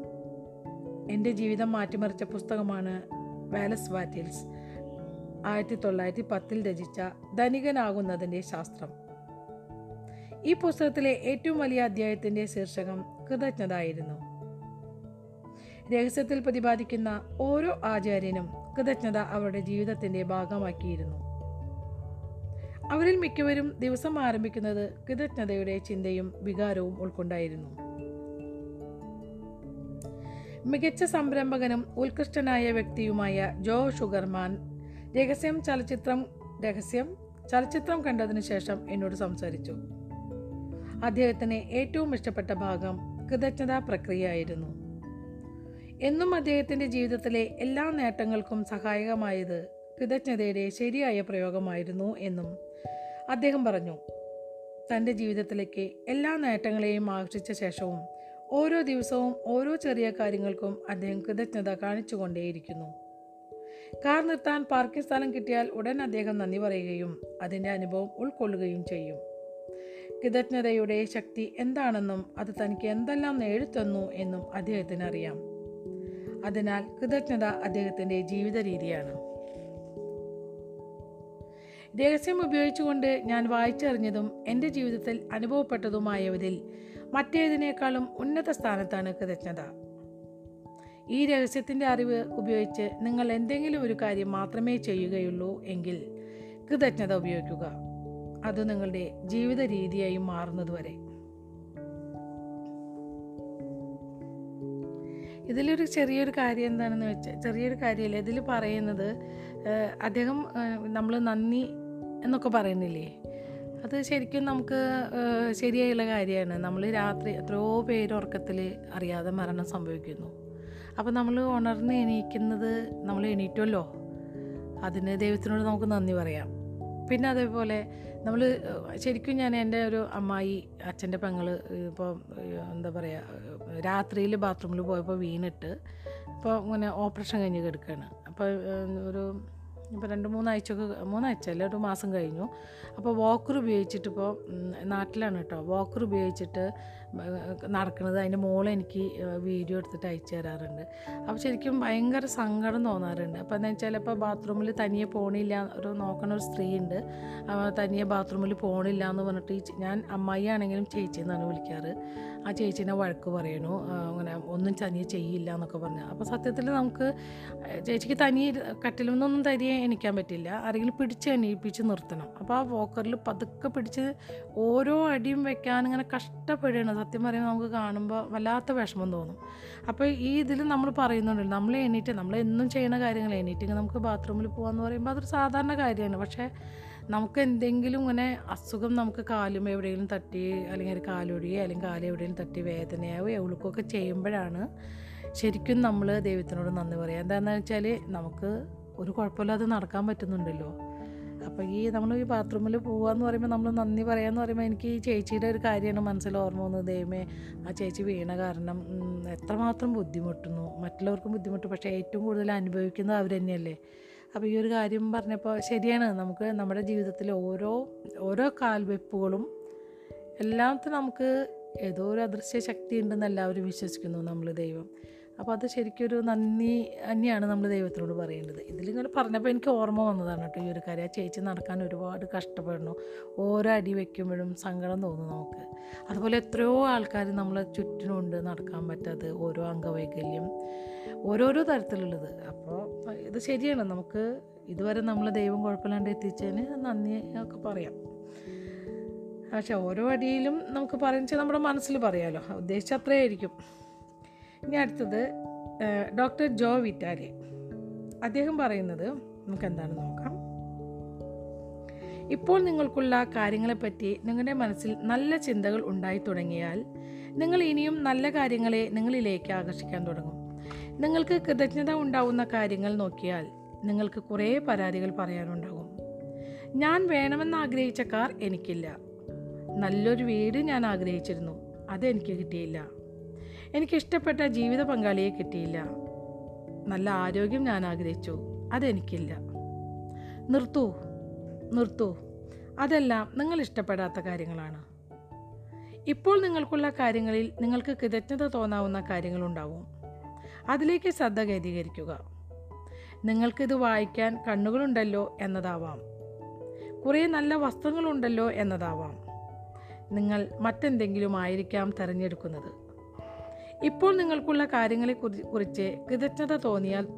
എന്റെ ജീവിതം മാറ്റിമറിച്ച പുസ്തകമാണ് വാലസ് വാറ്റിൽസ് ആയിരത്തി തൊള്ളായിരത്തി പത്തിൽ രചിച്ച ധനികനാകുന്നതിന്റെ ശാസ്ത്രം. ഈ പുസ്തകത്തിലെ ഏറ്റവും വലിയ അധ്യായത്തിന്റെ ശീർഷകം കൃതജ്ഞത ആയിരുന്നു രഹസ്യത്തിൽ പ്രതിപാദിക്കുന്ന ഓരോ ആചാര്യനും കൃതജ്ഞത അവരുടെ ജീവിതത്തിന്റെ ഭാഗമാക്കിയിരുന്നു. അവരിൽ മിക്കവരും ദിവസം ആരംഭിക്കുന്നത് കൃതജ്ഞതയുടെ ചിന്തയും വികാരവും ഉൾക്കൊണ്ടായിരുന്നു. മികച്ച സംരംഭകനും ഉത്കൃഷ്ടനായ വ്യക്തിയുമായ ജോ ഷുഗർമാൻ. രഹസ്യം ചലച്ചിത്രം രഹസ്യം ചലച്ചിത്രം കണ്ടതിനു ശേഷം എന്നോട് സംസാരിച്ചു. അദ്ദേഹത്തിന് ഏറ്റവും ഇഷ്ടപ്പെട്ട ഭാഗം കൃതജ്ഞതാ പ്രക്രിയയായിരുന്നു. എന്നും അദ്ദേഹത്തിന്റെ ജീവിതത്തിലെ എല്ലാ നേട്ടങ്ങൾക്കും സഹായകമായത് കൃതജ്ഞതയുടെ ശരിയായ പ്രയോഗമായിരുന്നു എന്നും അദ്ദേഹം പറഞ്ഞു. തന്റെ ജീവിതത്തിലേക്ക് എല്ലാ നേട്ടങ്ങളെയും ആകർഷിച്ച ശേഷവും ഓരോ ദിവസവും ഓരോ ചെറിയ കാര്യങ്ങൾക്കും അദ്ദേഹം കൃതജ്ഞത കാണിച്ചുകൊണ്ടേയിരിക്കുന്നു. കാർ നിർത്താൻ പാർക്കിംഗ് സ്ഥലം കിട്ടിയാൽ ഉടൻ അദ്ദേഹം നന്ദി പറയുകയും അതിന്റെ അനുഭവം ഉൾക്കൊള്ളുകയും ചെയ്യും. കൃതജ്ഞതയുടെ ശക്തി എന്താണെന്നും അത് തനിക്ക് എന്തെല്ലാം നേടിത്തന്നു എന്നും അദ്ദേഹത്തിന് അറിയാം അതിനാൽ കൃതജ്ഞത അദ്ദേഹത്തിന്റെ ജീവിത രീതിയാണ്. രഹസ്യം ഉപയോഗിച്ചുകൊണ്ട് ഞാൻ വായിച്ചറിഞ്ഞതും എന്റെ ജീവിതത്തിൽ അനുഭവപ്പെട്ടതുമായവരിൽ മറ്റേതിനേക്കാളും ഉന്നത സ്ഥാനത്താണ് കൃതജ്ഞത. ഈ രഹസ്യത്തിന്റെ അറിവ് ഉപയോഗിച്ച് നിങ്ങൾ എന്തെങ്കിലും ഒരു കാര്യം മാത്രമേ ചെയ്യുകയുള്ളൂ എങ്കിൽ കൃതജ്ഞത ഉപയോഗിക്കുക. അത് നിങ്ങളുടെ ജീവിത രീതിയായി മാറുന്നതുവരെ. ഇതിലൊരു ചെറിയൊരു കാര്യം എന്താണെന്ന് വെച്ചാൽ ചെറിയൊരു കാര്യമല്ല? ഇതിൽ പറയുന്നത് അദ്ദേഹം നമ്മൾ നന്ദി എന്നൊക്കെ പറയുന്നില്ലേ? അത് ശരിക്കും നമുക്ക് ശരിയായുള്ള കാര്യമാണ്. നമ്മൾ രാത്രി എത്രയോ പേര് ഉറക്കത്തിൽ അറിയാതെ മരണം സംഭവിക്കുന്നു. അപ്പോൾ നമ്മൾ ഉണർന്ന് എണീക്കുന്നത് നമ്മൾ എണീറ്റുമല്ലോ അതിന് ദൈവത്തിനോട് നമുക്ക് നന്ദി പറയാം. പിന്നെ അതേപോലെ നമ്മൾ ശരിക്കും ഞാൻ എന്റെ ഒരു അമ്മായി അച്ഛന്റെ പെങ്ങൾ ഇപ്പോൾ എന്താ പറയുക രാത്രിയിൽ ബാത്റൂമിൽ പോയപ്പോൾ വീണിട്ട് ഇപ്പോൾ ഇങ്ങനെ ഓപ്പറേഷൻ കഴിഞ്ഞ് കിടക്കുകയാണ് അപ്പോൾ ഒരു ഇപ്പോൾ രണ്ട് മൂന്നാഴ്ചയൊക്കെ മൂന്നാഴ്ച അല്ല ഒരു മാസം കഴിഞ്ഞു. അപ്പോൾ വോക്കർ ഉപയോഗിച്ചിട്ട് ഇപ്പോൾ നാട്ടിലാണ് കേട്ടോ. വോക്കർ ഉപയോഗിച്ചിട്ട് നടക്കുന്നത്. അതിന്റെ മോളെ എനിക്ക് വീഡിയോ എടുത്തിട്ട് അയച്ചു തരാറുണ്ട്. അപ്പോൾ ശരിക്കും ഭയങ്കര സങ്കടം തോന്നാറുണ്ട്. അപ്പോൾ എന്താ വെച്ചാൽ ഇപ്പോൾ ബാത്റൂമിൽ തനിയെ പോണില്ല ഒരു നോക്കണ ഒരു സ്ത്രീ ഉണ്ട് തനിയെ ബാത്റൂമിൽ പോണില്ല എന്ന് പറഞ്ഞിട്ട് ഞാൻ അമ്മായി ആണെങ്കിലും ചേച്ചി എന്നാണ് വിളിക്കാറ്. ആ ചേച്ചീനെ വഴക്ക് പറയണു. അങ്ങനെ ഒന്നും തനിയെ ചെയ്യില്ല എന്നൊക്കെ പറഞ്ഞു. അപ്പോൾ സത്യത്തിൽ നമുക്ക് ചേച്ചിക്ക് ഇരു- കട്ടിൽ നിന്നൊന്നും തനിയെ എണിക്കാൻ പറ്റില്ല. ആരെങ്കിലും പിടിച്ച് എണീപ്പിച്ച് നിർത്തണം. അപ്പോൾ ആ വോക്കറിൽ പതുക്കെ പിടിച്ച് ഓരോ അടിയും വെക്കാൻ ഇങ്ങനെ കഷ്ടപ്പെടുകയാണ്. സത്യം പറയുമ്പോൾ നമുക്ക് കാണുമ്പോൾ വല്ലാത്ത വിഷമം തോന്നും. അപ്പോൾ ഈ ഇതിൽ നമ്മൾ പറയുന്നുണ്ടല്ലോ നമ്മൾ എണീറ്റ് നമ്മൾ എന്നും ചെയ്യുന്ന കാര്യങ്ങൾ എണീറ്റിങ്ങനെ നമുക്ക് ബാത്റൂമിൽ പോകാമെന്ന് പറയുമ്പോൾ അതൊരു സാധാരണ കാര്യമാണ്. പക്ഷേ നമുക്ക് എന്തെങ്കിലും ഇങ്ങനെ അസുഖം നമുക്ക് കാലും എവിടെയെങ്കിലും തട്ടി അല്ലെങ്കിൽ ഒരു കാലൊടിയോ അല്ലെങ്കിൽ കാൽ എവിടെയെങ്കിലും തട്ടി വേദനയാവോ എവിളുക്കൊക്കെ ചെയ്യുമ്പോഴാണ് ശരിക്കും നമ്മൾ ദൈവത്തിനോട് നന്ദി പറയുക എന്താണെന്ന് വെച്ചാൽ നമുക്ക് ഒരു കുഴപ്പമില്ലാതെ നടക്കാൻ പറ്റുന്നുണ്ടല്ലോ. അപ്പോൾ ഈ നമ്മൾ ഈ ബാത്റൂമിൽ പോകാന്ന് പറയുമ്പോൾ നമ്മൾ നന്ദി പറയാന്ന് പറയുമ്പോൾ എനിക്ക് ഈ ചേച്ചിയുടെ ഒരു കാര്യമാണ് മനസ്സിൽ ഓർമ്മ വന്നത്. ദൈവമേ ആ ചേച്ചി വീണ കാരണം എത്രമാത്രം ബുദ്ധിമുട്ടുന്നു. മറ്റുള്ളവർക്കും ബുദ്ധിമുട്ട് പക്ഷേ ഏറ്റവും കൂടുതൽ അനുഭവിക്കുന്നത് അവർ തന്നെയല്ലേ? അപ്പോൾ ഈ ഒരു കാര്യം പറഞ്ഞപ്പോൾ ശരിയാണ്. നമുക്ക് നമ്മുടെ ജീവിതത്തിലെ ഓരോ ഓരോ കാൽവെപ്പുകളും എല്ലാത്തിനും നമുക്ക് ഏതോ ഒരു അദൃശ്യ ശക്തി ഉണ്ടെന്ന് എല്ലാവരും വിശ്വസിക്കുന്നു നമ്മൾ ദൈവം. അപ്പോൾ അത് ശരിക്കും ഒരു നന്ദി തന്നെയാണ് നമ്മൾ ദൈവത്തിനോട് പറയേണ്ടത്. ഇതിലിങ്ങനെ പറഞ്ഞപ്പോൾ എനിക്ക് ഓർമ്മ വന്നതാണ് കേട്ടോ ഈ ഒരു കാര്യം. ആ ചേച്ചി നടക്കാൻ ഒരുപാട് കഷ്ടപ്പെടണം ഓരോ അടി വയ്ക്കുമ്പോഴും സങ്കടം തോന്നും നമുക്ക്. അതുപോലെ എത്രയോ ആൾക്കാർ നമ്മളെ ചുറ്റിനുണ്ട് നടക്കാൻ പറ്റാതെ ഓരോ അംഗവൈകല്യം. ഓരോരോ തരത്തിലുള്ളത്. അപ്പോൾ ഇത് ശരിയാണ്. നമുക്ക് ഇതുവരെ നമ്മൾ ദൈവം കുഴപ്പമില്ലാണ്ട് എത്തിച്ചതിന് നന്ദി ഒക്കെ പറയാം. പക്ഷെ ഓരോ അടിയിലും നമുക്ക് പറയുന്നത് നമ്മുടെ മനസ്സിൽ പറയാമല്ലോ ഉദ്ദേശിച്ച അത്രയായിരിക്കും ഇനി അടുത്തത് ഡോക്ടർ ജോ വിറ്റാലി. അദ്ദേഹം പറയുന്നത് നമുക്ക് എന്താണെന്ന് നോക്കാം. ഇപ്പോൾ നിങ്ങൾക്കുള്ള കാര്യങ്ങളെപ്പറ്റി നിങ്ങളുടെ മനസ്സിൽ നല്ല ചിന്തകൾ ഉണ്ടായി തുടങ്ങിയാൽ നിങ്ങൾ ഇനിയും നല്ല കാര്യങ്ങളെ നിങ്ങളിലേക്ക് ആകർഷിക്കാൻ തുടങ്ങും. നിങ്ങൾക്ക് കൃതജ്ഞത ഉണ്ടാവുന്ന കാര്യങ്ങൾ നോക്കിയാൽ നിങ്ങൾക്ക് കുറേ പരാതികൾ പറയാനുണ്ടാകും. ഞാൻ വേണമെന്ന് ആഗ്രഹിച്ച കാർ എനിക്കില്ല. നല്ലൊരു വീട് ഞാൻ ആഗ്രഹിച്ചിരുന്നു. അതെനിക്ക് കിട്ടിയില്ല. എനിക്കിഷ്ടപ്പെട്ട ജീവിത പങ്കാളിയെ കിട്ടിയില്ല. നല്ല ആരോഗ്യം ഞാൻ ആഗ്രഹിച്ചു. അതെനിക്കില്ല നിർത്തൂ. നിർത്തൂ. അതെല്ലാം നിങ്ങൾ ഇഷ്ടപ്പെടാത്ത കാര്യങ്ങളാണ്. ഇപ്പോൾ നിങ്ങൾക്കുള്ള കാര്യങ്ങളിൽ നിങ്ങൾക്ക് കൃതജ്ഞത തോന്നാവുന്ന കാര്യങ്ങളുണ്ടാവും. അതിലേക്ക് ശ്രദ്ധ കേന്ദ്രീകരിക്കുക. നിങ്ങൾക്കിത് വായിക്കാൻ കണ്ണുകളുണ്ടല്ലോ എന്നതാവാം. കുറേ നല്ല വസ്ത്രങ്ങളുണ്ടല്ലോ എന്നതാവാം. നിങ്ങൾ മറ്റെന്തെങ്കിലും ആയിരിക്കാം തിരഞ്ഞെടുക്കുന്നത്. ഇപ്പോൾ നിങ്ങൾക്കുള്ള കാര്യങ്ങളെ കുറി- കുറിച്ച് കൃതജ്ഞത തോന്നിയാൽ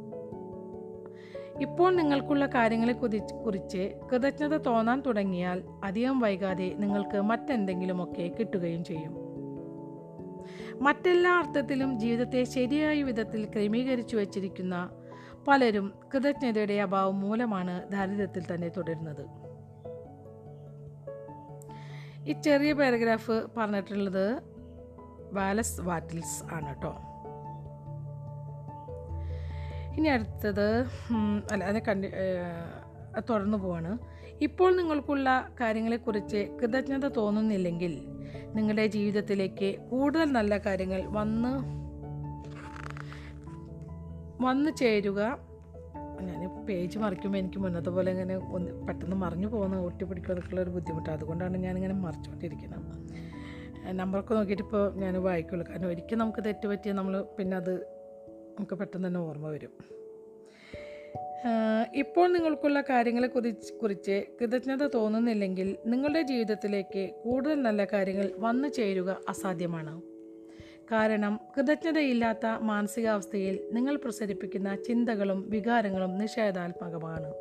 ഇപ്പോൾ നിങ്ങൾക്കുള്ള കാര്യങ്ങളെ കുറി- കുറിച്ച് കൃതജ്ഞത തോന്നാൻ തുടങ്ങിയാൽ അധികം വൈകാതെ നിങ്ങൾക്ക് മറ്റെന്തെങ്കിലുമൊക്കെ കിട്ടുകയും ചെയ്യും. മറ്റെല്ലാ അർത്ഥത്തിലും ജീവിതത്തെ ശരിയായ വിധത്തിൽ ക്രമീകരിച്ചു വച്ചിരിക്കുന്ന പലരും കൃതജ്ഞതയുടെ അഭാവം മൂലമാണ് ദാരിദ്ര്യത്തിൽ തന്നെ തുടരുന്നത്. ഈ ചെറിയ പാരഗ്രാഫ് പറഞ്ഞിട്ടുള്ളത് വാലസ് വാറ്റിൽസ് ആണ് കേട്ടോ ഇനി അടുത്തത് അല്ല അതിനെ കണ്ടി തുടർന്ന് പോവാണ്. ഇപ്പോൾ നിങ്ങൾക്കുള്ള കാര്യങ്ങളെക്കുറിച്ച് കൃതജ്ഞത തോന്നുന്നില്ലെങ്കിൽ നിങ്ങളുടെ ജീവിതത്തിലേക്ക് കൂടുതൽ നല്ല കാര്യങ്ങൾ വന്ന് വന്നു ചേരുക. ഞാൻ പേജ് മറിക്കുമ്പോൾ എനിക്ക് മുന്നത്തെ പോലെ ഇങ്ങനെ ഒന്ന് പെട്ടെന്ന് മറിഞ്ഞു പോകുന്ന ഒട്ടിപ്പിടിക്കുന്നതൊക്കെയുള്ള ഒരു ബുദ്ധിമുട്ട്. അതുകൊണ്ടാണ് ഞാനിങ്ങനെ മറിച്ചുകൊണ്ടിരിക്കുന്നത്. നമ്പറൊക്കെ നോക്കിയിട്ട് ഇപ്പോൾ ഞാൻ വായിക്കുള്ളൂ. കാരണം ഒരിക്കൽ നമുക്ക് തെറ്റുപറ്റിയാൽ നമ്മൾ പിന്നെ അത് നമുക്ക് പെട്ടെന്ന് തന്നെ ഓർമ്മ വരും. ഇപ്പോൾ നിങ്ങൾക്കുള്ള കാര്യങ്ങളെ കുറിച്ച് കുറിച്ച് കൃതജ്ഞത തോന്നുന്നില്ലെങ്കിൽ നിങ്ങളുടെ ജീവിതത്തിലേക്ക് കൂടുതൽ നല്ല കാര്യങ്ങൾ വന്നു ചേരുക അസാധ്യമാണ്. കാരണം കൃതജ്ഞതയില്ലാത്ത മാനസികാവസ്ഥയിൽ നിങ്ങൾ പ്രസരിപ്പിക്കുന്ന ചിന്തകളും വികാരങ്ങളും നിഷേധാത്മകമാണ്.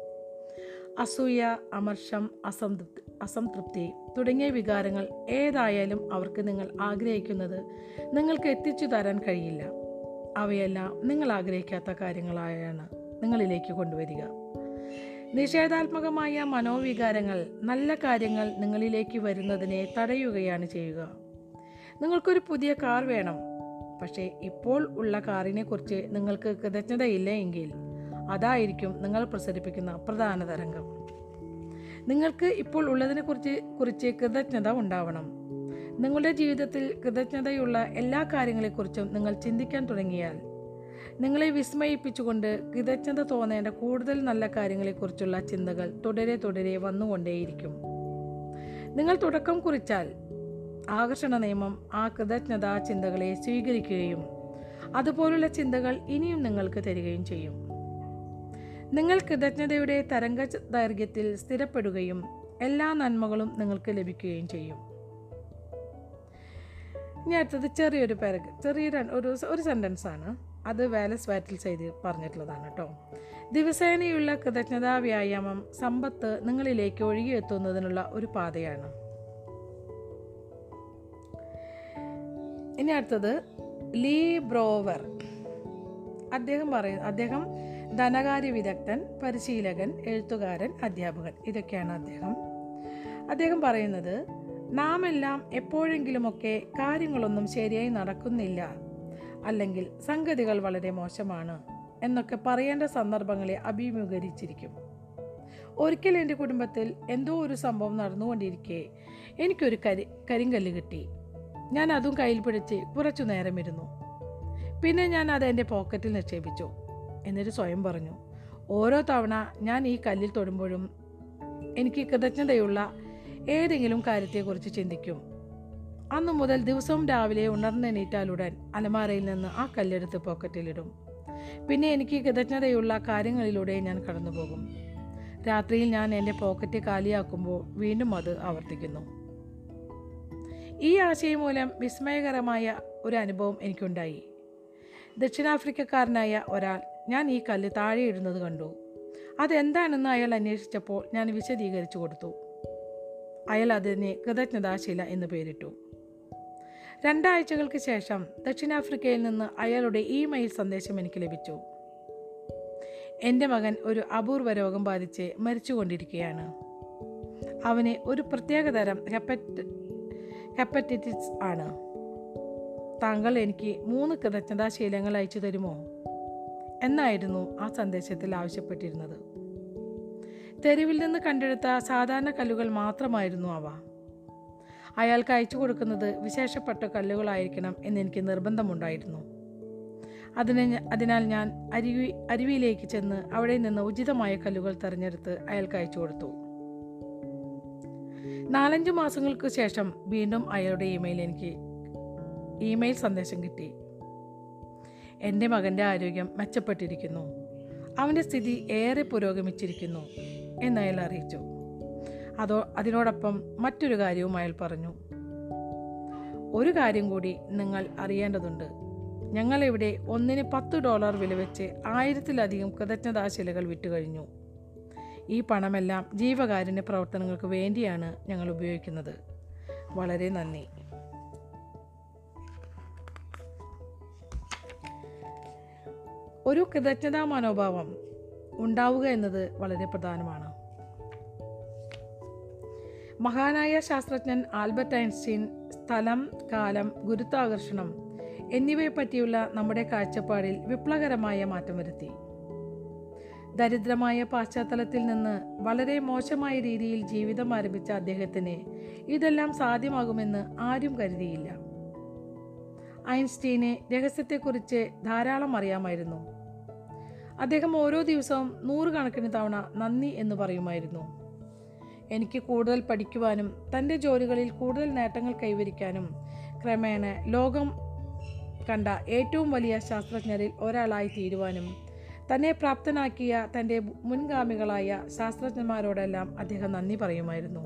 അസൂയ അമർഷം അസംതൃപ്തി അസംതൃപ്തി തുടങ്ങിയ വികാരങ്ങൾ ഏതായാലും അവർക്ക് നിങ്ങൾ ആഗ്രഹിക്കുന്നത് നിങ്ങൾക്ക് എത്തിച്ചു തരാൻ കഴിയില്ല. അവയെല്ലാം നിങ്ങൾ ആഗ്രഹിക്കാത്ത കാര്യങ്ങളായാണ്. നിങ്ങളിലേക്ക് കൊണ്ടുവരിക. നിഷേധാത്മകമായ മനോവികാരങ്ങൾ നല്ല കാര്യങ്ങൾ നിങ്ങളിലേക്ക് വരുന്നതിനെ തടയുകയാണ് ചെയ്യുക. നിങ്ങൾക്കൊരു പുതിയ കാർ വേണം. പക്ഷേ ഇപ്പോൾ ഉള്ള കാറിനെ കുറിച്ച് നിങ്ങൾക്ക് കൃതജ്ഞതയില്ല എങ്കിൽ അതായിരിക്കും നിങ്ങൾ പ്രസരിപ്പിക്കുന്ന പ്രധാന തരംഗം. നിങ്ങൾക്ക് ഇപ്പോൾ ഉള്ളതിനെ കുറിച്ച് കുറിച്ച് കൃതജ്ഞത ഉണ്ടാവണം. നിങ്ങളുടെ ജീവിതത്തിൽ കൃതജ്ഞതയുള്ള എല്ലാ കാര്യങ്ങളെക്കുറിച്ചും നിങ്ങൾ ചിന്തിക്കാൻ തുടങ്ങിയാൽ നിങ്ങളെ വിസ്മയിപ്പിച്ചുകൊണ്ട് കൃതജ്ഞത തോന്നേണ്ട കൂടുതൽ നല്ല കാര്യങ്ങളെക്കുറിച്ചുള്ള ചിന്തകൾ തുടരെ തുടരെ വന്നുകൊണ്ടേയിരിക്കും. നിങ്ങൾ തുടക്കം കുറിച്ചാൽ ആകർഷണ നിയമം ആ കൃതജ്ഞതാ ചിന്തകളെ സ്വീകരിക്കുകയും അതുപോലുള്ള ചിന്തകൾ ഇനിയും നിങ്ങൾക്ക് തരികയും ചെയ്യും. നിങ്ങൾ കൃതജ്ഞതയുടെ തരംഗ ദൈർഘ്യത്തിൽ സ്ഥിരപ്പെടുകയും എല്ലാ നന്മകളും നിങ്ങൾക്ക് ലഭിക്കുകയും ചെയ്യും. ഇനി അടുത്തത് ചെറിയൊരു പാരഗ് ചെറിയൊരു ഒരു ഒരു സെന്റൻസാണ് അത് വാലസ് വാറ്റിൽ ചെയ്ത് പറഞ്ഞിട്ടുള്ളതാണ് കേട്ടോ. ദിവസേനയുള്ള കൃതജ്ഞതാ വ്യായാമം സമ്പത്ത് നിങ്ങളിലേക്ക് ഒഴുകിയെത്തുന്നതിനുള്ള ഒരു പാതയാണ്. ഇനി അടുത്തത് ലീ ബ്രോവർ അദ്ദേഹം പറയും അദ്ദേഹം ധനകാര്യ വിദഗ്ധൻ പരിശീലകൻ എഴുത്തുകാരൻ അധ്യാപകൻ ഇതൊക്കെയാണ് അദ്ദേഹം. അദ്ദേഹം പറയുന്നത് നാം എല്ലാം എപ്പോഴെങ്കിലുമൊക്കെ കാര്യങ്ങളൊന്നും ശരിയായി നടക്കുന്നില്ല. അല്ലെങ്കിൽ സംഗതികൾ വളരെ മോശമാണ് എന്നൊക്കെ പറയേണ്ട സന്ദർഭങ്ങളെ അഭിമുഖീകരിച്ചിരിക്കും. ഒരിക്കൽ എന്റെ കുടുംബത്തിൽ എന്തോ ഒരു സംഭവം നടന്നുകൊണ്ടിരിക്കെ എനിക്കൊരു കരി കരിങ്കല്ല് കിട്ടി. ഞാൻ അതും കയ്യിൽ പിടിച്ച് കുറച്ചു നേരം ഇരുന്നു പിന്നെ ഞാൻ അത് എന്റെ പോക്കറ്റിൽ നിക്ഷേപിച്ചു. എന്നിട്ട് സ്വയം പറഞ്ഞു ഓരോ തവണ ഞാൻ ഈ കല്ലിൽ തൊടുമ്പോഴും എനിക്ക് കൃതജ്ഞതയുള്ള ഏതെങ്കിലും കാര്യത്തെക്കുറിച്ച് ചിന്തിക്കും. അന്നു മുതൽ ദിവസവും രാവിലെ ഉണർന്നെണീറ്റാലുടൻ അലമാരയിൽ നിന്ന് ആ കല്ലെടുത്ത് പോക്കറ്റിലിടും. പിന്നെ എനിക്ക് കൃതജ്ഞതയുള്ള കാര്യങ്ങളിലൂടെ ഞാൻ കടന്നുപോകും. രാത്രിയിൽ ഞാൻ എന്റെ പോക്കറ്റ് കാലിയാക്കുമ്പോൾ വീണ്ടും അത് ആവർത്തിക്കുന്നു. ഈ ആശയം മൂലം വിസ്മയകരമായ ഒരു അനുഭവം എനിക്കുണ്ടായി. ദക്ഷിണാഫ്രിക്കക്കാരനായ ഒരാൾ ഞാൻ ഈ കല്ല് താഴെ ഇടുന്നത് കണ്ടു. അതെന്താണെന്ന് അയാൾ അന്വേഷിച്ചപ്പോൾ ഞാൻ വിശദീകരിച്ചു കൊടുത്തു. അയാൾ അതിനെ കൃതജ്ഞതാശീല എന്ന് പേരിട്ടു. രണ്ടാഴ്ചകൾക്ക് ശേഷം ദക്ഷിണാഫ്രിക്കയിൽ നിന്ന് അയാളുടെ ഇമെയിൽ സന്ദേശം എനിക്ക് ലഭിച്ചു. എന്റെ മകൻ ഒരു അപൂർവ രോഗം ബാധിച്ച് മരിച്ചുകൊണ്ടിരിക്കുകയാണ്. അവന് ഒരു പ്രത്യേക തരം ഹെപ്പറ്റ് ഹെപ്പറ്റൈറ്റിസ് ആണ്. താങ്കൾ എനിക്ക് മൂന്ന് കൃതജ്ഞതാശീലങ്ങൾ അയച്ചു തരുമോ? എന്നായിരുന്നു ആ സന്ദേശത്തിൽ ആവശ്യപ്പെട്ടിരുന്നത്. തെരുവിൽ നിന്ന് കണ്ടെടുത്ത സാധാരണ കല്ലുകൾ മാത്രമായിരുന്നു അവ. അയാൾക്ക് അയച്ചു കൊടുക്കുന്നത് വിശേഷപ്പെട്ട കല്ലുകളായിരിക്കണം എന്നെനിക്ക് നിർബന്ധമുണ്ടായിരുന്നു. അതിന് അതിനാൽ ഞാൻ അരുവി അരുവിയിലേക്ക് ചെന്ന് അവിടെ നിന്ന് ഉചിതമായ കല്ലുകൾ തെരഞ്ഞെടുത്ത് അയാൾക്ക് അയച്ചു കൊടുത്തു. നാലഞ്ച് മാസങ്ങൾക്ക് ശേഷം വീണ്ടും അയാളുടെ ഇമെയിൽ എനിക്ക് ഇമെയിൽ സന്ദേശം കിട്ടി. എന്റെ മകന്റെ ആരോഗ്യം മെച്ചപ്പെട്ടിരിക്കുന്നു. അവന്റെ സ്ഥിതി ഏറെ പുരോഗമിച്ചിരിക്കുന്നു എന്ന് അയാൾ അറിയിച്ചു. അതോ അതിനോടൊപ്പം മറ്റൊരു കാര്യവും അയാൾ പറഞ്ഞു. ഒരു കാര്യം കൂടി നിങ്ങൾ അറിയേണ്ടതുണ്ട്. ഞങ്ങളിവിടെ ഒന്നിന് പത്ത് ഡോളർ വില വെച്ച് ആയിരത്തിലധികം കൃതജ്ഞതാശിലകൾ വിറ്റുകഴിഞ്ഞു. ഈ പണമെല്ലാം ജീവകാരുണ്യ പ്രവർത്തനങ്ങൾക്ക് വേണ്ടിയാണ് ഞങ്ങൾ ഉപയോഗിക്കുന്നത്. വളരെ നന്ദി. ഒരു കൃതജ്ഞതാ മനോഭാവം ഉണ്ടാവുക എന്നത് വളരെ പ്രധാനമാണ്. മഹാനായ ശാസ്ത്രജ്ഞൻ ആൽബർട്ട് ഐൻസ്റ്റീൻ സ്ഥലം കാലം ഗുരുത്വാകർഷണം എന്നിവയെ പറ്റിയുള്ള നമ്മുടെ കാഴ്ചപ്പാടിൽ വിപ്ലവകരമായ മാറ്റം വരുത്തി. ദരിദ്രമായ പാശ്ചാത്തലത്തിൽ നിന്ന് വളരെ മോശമായ രീതിയിൽ ജീവിതം ആരംഭിച്ച അദ്ദേഹത്തിന് ഇതെല്ലാം സാധ്യമാകുമെന്ന് ആരും കരുതിയില്ല. ഐൻസ്റ്റീന് രഹസ്യത്തെക്കുറിച്ച് ധാരാളം അറിയാമായിരുന്നു. അദ്ദേഹം ഓരോ ദിവസവും നൂറുകണക്കിന് തവണ നന്ദി എന്ന് പറയുമായിരുന്നു. എനിക്ക് കൂടുതൽ പഠിക്കുവാനും തന്റെ ജോലികളിൽ കൂടുതൽ നേട്ടങ്ങൾ കൈവരിക്കാനും ക്രമേണ ലോകം കണ്ട ഏറ്റവും വലിയ ശാസ്ത്രജ്ഞരിൽ ഒരാളായി തീരുവാനും തന്നെ പ്രാപ്തനാക്കിയ തന്റെ മുൻഗാമികളായ ശാസ്ത്രജ്ഞന്മാരോടെല്ലാം അദ്ദേഹം നന്ദി പറയുമായിരുന്നു.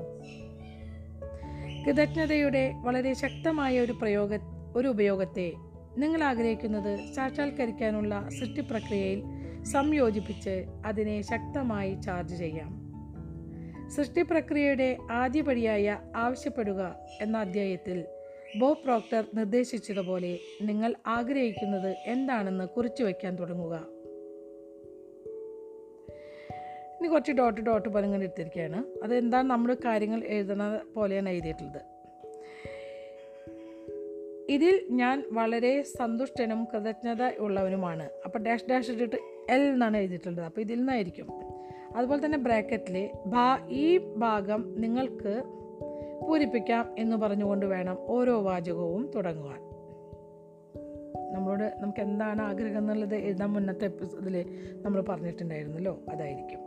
കൃതജ്ഞതയുടെ വളരെ ശക്തമായ ഒരു പ്രയോഗ ഒരു ഉപയോഗത്തെ നിങ്ങൾ ആഗ്രഹിക്കുന്നത് സാക്ഷാത്കരിക്കാനുള്ള സൃഷ്ടിപ്രക്രിയയിൽ സംയോജിപ്പിച്ച് അതിനെ ശക്തമായി ചാർജ് ചെയ്യാം. സൃഷ്ടിപ്രക്രിയയുടെ ആദ്യപടിയായ ആവശ്യപ്പെടുക എന്ന അധ്യായത്തിൽ ബോബ് പ്രോക്ടർ നിർദ്ദേശിച്ചതുപോലെ നിങ്ങൾ ആഗ്രഹിക്കുന്നത് എന്താണെന്ന് കുറിച്ചു വയ്ക്കാൻ തുടങ്ങുക. ഇനി കുറച്ച് ഡോട്ട് ഡോട്ട് പോലെ ഇങ്ങനെ എടുത്തിരിക്കുകയാണ് അതെന്താണ് നമ്മൾ കാര്യങ്ങൾ എഴുതുന്ന പോലെയാണ് എഴുതിയിട്ടുള്ളത്. ഇതിൽ ഞാൻ വളരെ സന്തുഷ്ടനും കൃതജ്ഞത ഉള്ളവനുമാണ്. അപ്പോൾ ഡാഷ് ഡാഷ് ഇട്ടിട്ട് എൽ എന്നാണ് എഴുതിയിട്ടുള്ളത്. അപ്പോൾ ഇതിൽ നിന്നായിരിക്കും. അതുപോലെ തന്നെ ബ്രാക്കറ്റിൽ ഭാ ഈ ഭാഗം നിങ്ങൾക്ക് പൂരിപ്പിക്കാം എന്ന് പറഞ്ഞുകൊണ്ട് വേണം ഓരോ വാചകവും തുടങ്ങുവാൻ. നമ്മളോട് നമുക്ക് എന്താണ് ആഗ്രഹം എന്നുള്ളത് എഴുതാൻ മുന്നത്തെ എപ്പിസോഡിൽ നമ്മൾ പറഞ്ഞിട്ടുണ്ടായിരുന്നല്ലോ അതായിരിക്കും.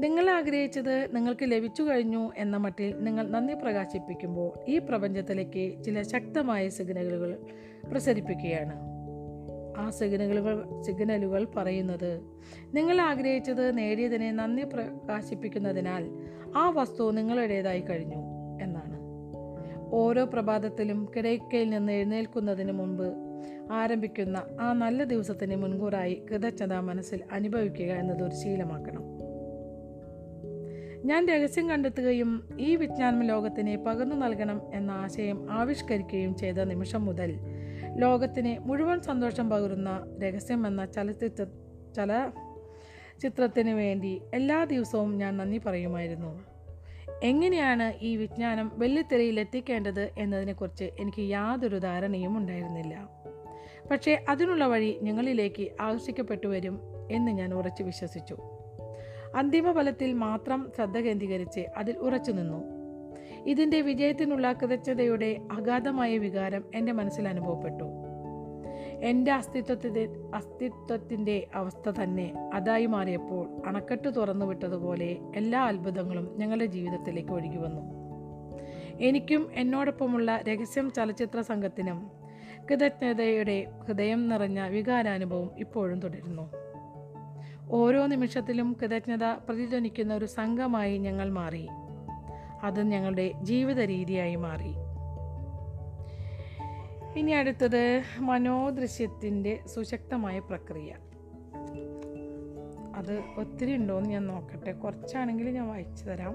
നിങ്ങൾ ആഗ്രഹിച്ചത് നിങ്ങൾക്ക് ലഭിച്ചു കഴിഞ്ഞു എന്ന മട്ടിൽ നിങ്ങൾ നന്ദി പ്രകാശിപ്പിക്കുമ്പോൾ ഈ പ്രപഞ്ചത്തിലേക്ക് ചില ശക്തമായ സിഗ്നലുകൾ പ്രസരിപ്പിക്കുകയാണ്. ആ സിഗ്നലുകൾ സിഗ്നലുകൾ പറയുന്നത്. നിങ്ങൾ ആഗ്രഹിച്ചത് നേടിയതിനെ നന്ദി പ്രകാശിപ്പിക്കുന്നതിനാൽ ആ വസ്തു നിങ്ങളുടേതായി കഴിഞ്ഞു എന്നാണ്. ഓരോ പ്രഭാതത്തിലും കിടക്കയിൽ നിന്ന് എഴുന്നേൽക്കുന്നതിന് മുൻപ് ആരംഭിക്കുന്ന ആ നല്ല ദിവസത്തിന് മുൻകൂറായി കൃതജ്ഞത മനസ്സിൽ അനുഭവിക്കുക എന്നത് ഒരു ശീലമാക്കണം. ഞാൻ രഹസ്യം കണ്ടെത്തുകയും ഈ വിജ്ഞാനം ലോകത്തിന് പകർന്നു നൽകണം എന്ന ആശയം ആവിഷ്കരിക്കുകയും ചെയ്ത നിമിഷം മുതൽ ലോകത്തിന് മുഴുവൻ സന്തോഷം പകരുന്ന രഹസ്യം എന്ന ചലച്ചിത്ര ചല ചിത്രത്തിന് വേണ്ടി എല്ലാ ദിവസവും ഞാൻ നന്ദി പറയുമായിരുന്നു. എങ്ങനെയാണ് ഈ വിജ്ഞാനം വെള്ളിത്തിരയിൽ എത്തിക്കേണ്ടത് എന്നതിനെക്കുറിച്ച് എനിക്ക് യാതൊരു ധാരണയും ഉണ്ടായിരുന്നില്ല. പക്ഷേ അതിനുള്ള വഴി ഞങ്ങളിലേക്ക് ആകർഷിക്കപ്പെട്ടു വരും എന്ന് ഞാൻ ഉറച്ചു വിശ്വസിച്ചു. അന്തിമ ഫലത്തിൽ മാത്രം ശ്രദ്ധ കേന്ദ്രീകരിച്ച് അതിൽ ഉറച്ചു നിന്നു. ഇതിന്റെ വിജയത്തിനുള്ള കൃതജ്ഞതയുടെ അഗാധമായ വികാരം എന്റെ മനസ്സിൽ അനുഭവപ്പെട്ടു. എന്റെ അസ്തിത്വത്തിന്റെ അസ്തിത്വത്തിന്റെ അവസ്ഥ തന്നെ അതായി മാറിയപ്പോൾ അണക്കെട്ട് തുറന്നു വിട്ടതുപോലെ എല്ലാ അത്ഭുതങ്ങളും ഞങ്ങളുടെ ജീവിതത്തിലേക്ക് ഒഴുകി വന്നു. എനിക്കും എന്നോടൊപ്പമുള്ള രഹസ്യം ചലച്ചിത്ര സംഘത്തിനും കൃതജ്ഞതയുടെ ഹൃദയം നിറഞ്ഞ വികാരാനുഭവം ഇപ്പോഴും തുടരുന്നു. ഓരോ നിമിഷത്തിലും കൃതജ്ഞത പ്രതിധ്വനിക്കുന്ന ഒരു സംഘമായി ഞങ്ങൾ മാറി. അത് ഞങ്ങളുടെ ജീവിത രീതിയായി മാറി. ഇനി അടുത്തത് മനോദൃശ്യത്തിന്റെ സുശക്തമായ പ്രക്രിയ. അത് ഒത്തിരി ഉണ്ടോയെന്ന് ഞാൻ നോക്കട്ടെ. കുറച്ചാണെങ്കിൽ ഞാൻ വായിച്ചു തരാം.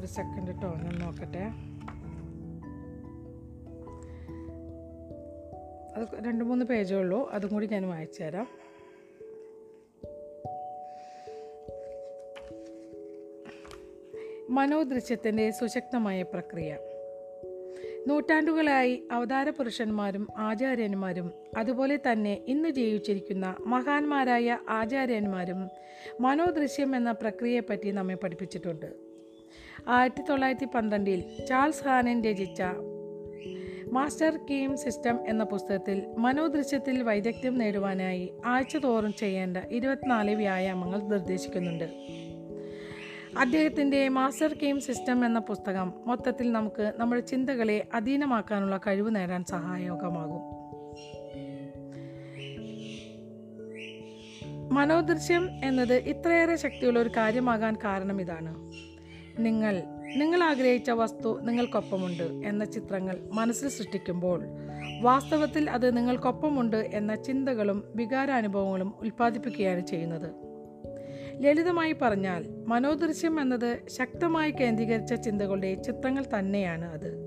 ഒരു സെക്കൻഡ് കേട്ടോ ഞാൻ നോക്കട്ടെ. അത് രണ്ട് മൂന്ന് പേജേ ഉള്ളൂ. അതും കൂടി ഞാൻ വായിച്ചു തരാം. മനോദൃശ്യത്തിന്റെ സുശക്തമായ പ്രക്രിയ. നൂറ്റാണ്ടുകളായി അവതാര പുരുഷന്മാരും ആചാര്യന്മാരും അതുപോലെ തന്നെ ഇന്ന് ജീവിച്ചിരിക്കുന്ന മഹാന്മാരായ ആചാര്യന്മാരും മനോദൃശ്യം എന്ന പ്രക്രിയയെപ്പറ്റി നമ്മെ പഠിപ്പിച്ചിട്ടുണ്ട്. ആയിരത്തി തൊള്ളായിരത്തി പന്ത്രണ്ടിൽ ചാൾസ് ഹാനൻ രചിച്ച മാസ്റ്റർ കീം സിസ്റ്റം എന്ന പുസ്തകത്തിൽ മനോദൃശ്യത്തിൽ വൈദഗ്ധ്യം നേടുവാനായി ആഴ്ചതോറും ചെയ്യേണ്ട ഇരുപത്തിനാല് വ്യായാമങ്ങൾ നിർദ്ദേശിക്കുന്നുണ്ട്. അദ്ദേഹത്തിന്റെ മാസ്റ്റർ കീം സിസ്റ്റം എന്ന പുസ്തകം മൊത്തത്തിൽ നമുക്ക് നമ്മുടെ ചിന്തകളെ അധീനമാക്കാനുള്ള കഴിവ് നേടാൻ സഹായകമാകും. മനോദൃശ്യം എന്നത് ഇത്രയേറെ ശക്തിയുള്ള ഒരു കാര്യമാകാൻ കാരണം ഇതാണ്. നിങ്ങൾ നിങ്ങൾ ആഗ്രഹിച്ച വസ്തു നിങ്ങൾക്കൊപ്പമുണ്ട് എന്ന ചിത്രങ്ങൾ മനസ്സിൽ സൃഷ്ടിക്കുമ്പോൾ വാസ്തവത്തിൽ അത് നിങ്ങൾക്കൊപ്പമുണ്ട് എന്ന ചിന്തകളും വികാരാനുഭവങ്ങളും ഉൽപ്പാദിപ്പിക്കുകയാണ് ചെയ്യുന്നത്. ലളിതമായി പറഞ്ഞാൽ മനോദൃശ്യം എന്നത് ശക്തമായി കേന്ദ്രീകരിച്ച ചിന്തകളുടെ ചിത്രങ്ങൾ തന്നെയാണ് അത്.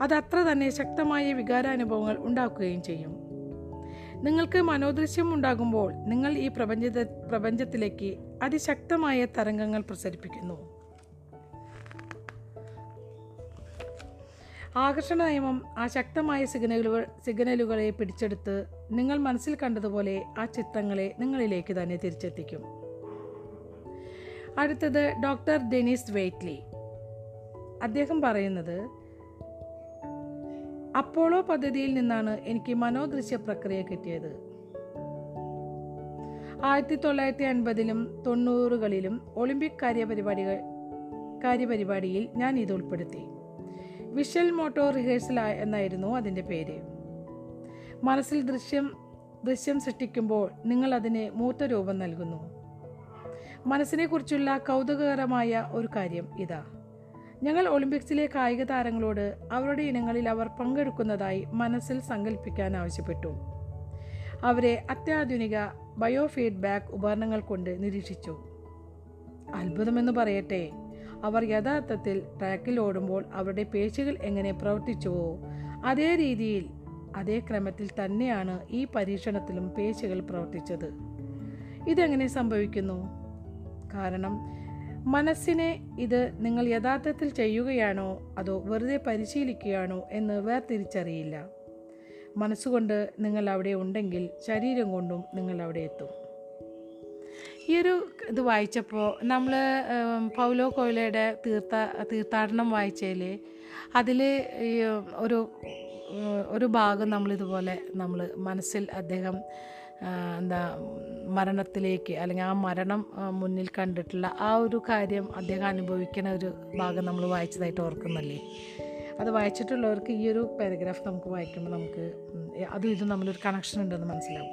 അത് അത്ര തന്നെ ശക്തമായ വികാരാനുഭവങ്ങൾ ഉണ്ടാക്കുകയും ചെയ്യും. നിങ്ങൾക്ക് മനോദൃശ്യം ഉണ്ടാകുമ്പോൾ നിങ്ങൾ ഈ പ്രപഞ്ച പ്രപഞ്ചത്തിലേക്ക് അതിശക്തമായ തരംഗങ്ങൾ പ്രസരിപ്പിക്കുന്നു. ആകർഷണ നിയമം ആ ശക്തമായ സിഗ്നലുകൾ സിഗ്നലുകളെ പിടിച്ചെടുത്ത് നിങ്ങൾ മനസ്സിൽ കണ്ടതുപോലെ ആ ചിത്രങ്ങളെ നിങ്ങളിലേക്ക് തന്നെ തിരിച്ചെത്തിക്കും. അടുത്തത് ഡോക്ടർ ഡെനിസ് വെയ്റ്റ്ലി. അദ്ദേഹം പറയുന്നത് അപ്പോളോ പദ്ധതിയിൽ നിന്നാണ് എനിക്ക് മനോദൃശ്യ പ്രക്രിയ കിട്ടിയത്. ആയിരത്തി തൊള്ളായിരത്തി അൻപതിലും തൊണ്ണൂറുകളിലും ഒളിമ്പിക് കാര്യപരിപാടികൾ കാര്യപരിപാടിയിൽ ഞാൻ ഇത് ഉൾപ്പെടുത്തി. വിഷ്വൽ മോട്ടോ റിഹേഴ്സൽ എന്നായിരുന്നു അതിന്റെ പേര്. മനസ്സിൽ ദൃശ്യം ദൃശ്യം സൃഷ്ടിക്കുമ്പോൾ നിങ്ങൾ അതിന് മൂർത്ത രൂപം നൽകുന്നു. മനസ്സിനെക്കുറിച്ചുള്ള കൗതുകകരമായ ഒരു കാര്യം ഇതാ. ഞങ്ങൾ ഒളിമ്പിക്സിലെ കായിക താരങ്ങളോട് അവരുടെ ഇനങ്ങളിൽ അവർ പങ്കെടുക്കുന്നതായി മനസ്സിൽ സങ്കല്പിക്കാൻ ആവശ്യപ്പെട്ടു. അവരെ അത്യാധുനിക ബയോ ഫീഡ്ബാക്ക് ഉപകരണങ്ങൾ കൊണ്ട് നിരീക്ഷിച്ചു. അത്ഭുതമെന്ന് പറയട്ടെ. അവർ യഥാർത്ഥത്തിൽ ട്രാക്കിൽ ഓടുമ്പോൾ അവരുടെ പേശികൾ എങ്ങനെ പ്രവർത്തിച്ചുവോ അതേ രീതിയിൽ അതേ ക്രമത്തിൽ തന്നെയാണ് ഈ പരീക്ഷണത്തിലും പേശികൾ പ്രവർത്തിച്ചത്. ഇതെങ്ങനെ സംഭവിക്കുന്നു? കാരണം മനസ്സിനെ ഇത് നിങ്ങൾ യഥാർത്ഥത്തിൽ ചെയ്യുകയാണോ അതോ വെറുതെ പരിശീലിക്കുകയാണോ എന്ന് വേർതിരിച്ചറിയില്ല. മനസ്സുകൊണ്ട് നിങ്ങൾ അവിടെ ഉണ്ടെങ്കിൽ ശരീരം കൊണ്ടും നിങ്ങൾ അവിടെ എത്തും. ഈ ഒരു ഇത് വായിച്ചപ്പോൾ നമ്മൾ പൗലോ കോയിലയുടെ തീർത്ഥ തീർത്ഥാടനം വായിച്ചതിൽ അതിൽ ഒരു ഒരു ഭാഗം നമ്മളിതുപോലെ നമ്മൾ മനസ്സിൽ അദ്ദേഹം എന്താ മരണത്തിലേക്ക് അല്ലെങ്കിൽ ആ മരണം മുന്നിൽ കണ്ടിട്ടുള്ള ആ ഒരു കാര്യം അദ്ദേഹം അനുഭവിക്കുന്ന ഒരു ഭാഗം നമ്മൾ വായിച്ചതായിട്ട് ഓർക്കുന്നല്ലേ? അത് വായിച്ചിട്ടുള്ളവർക്ക് ഈ ഒരു പാരഗ്രാഫ് നമുക്ക് വായിക്കുമ്പോൾ നമുക്ക് അതും ഇതും തമ്മിലൊരു കണക്ഷൻ ഉണ്ടെന്ന് മനസ്സിലാവും.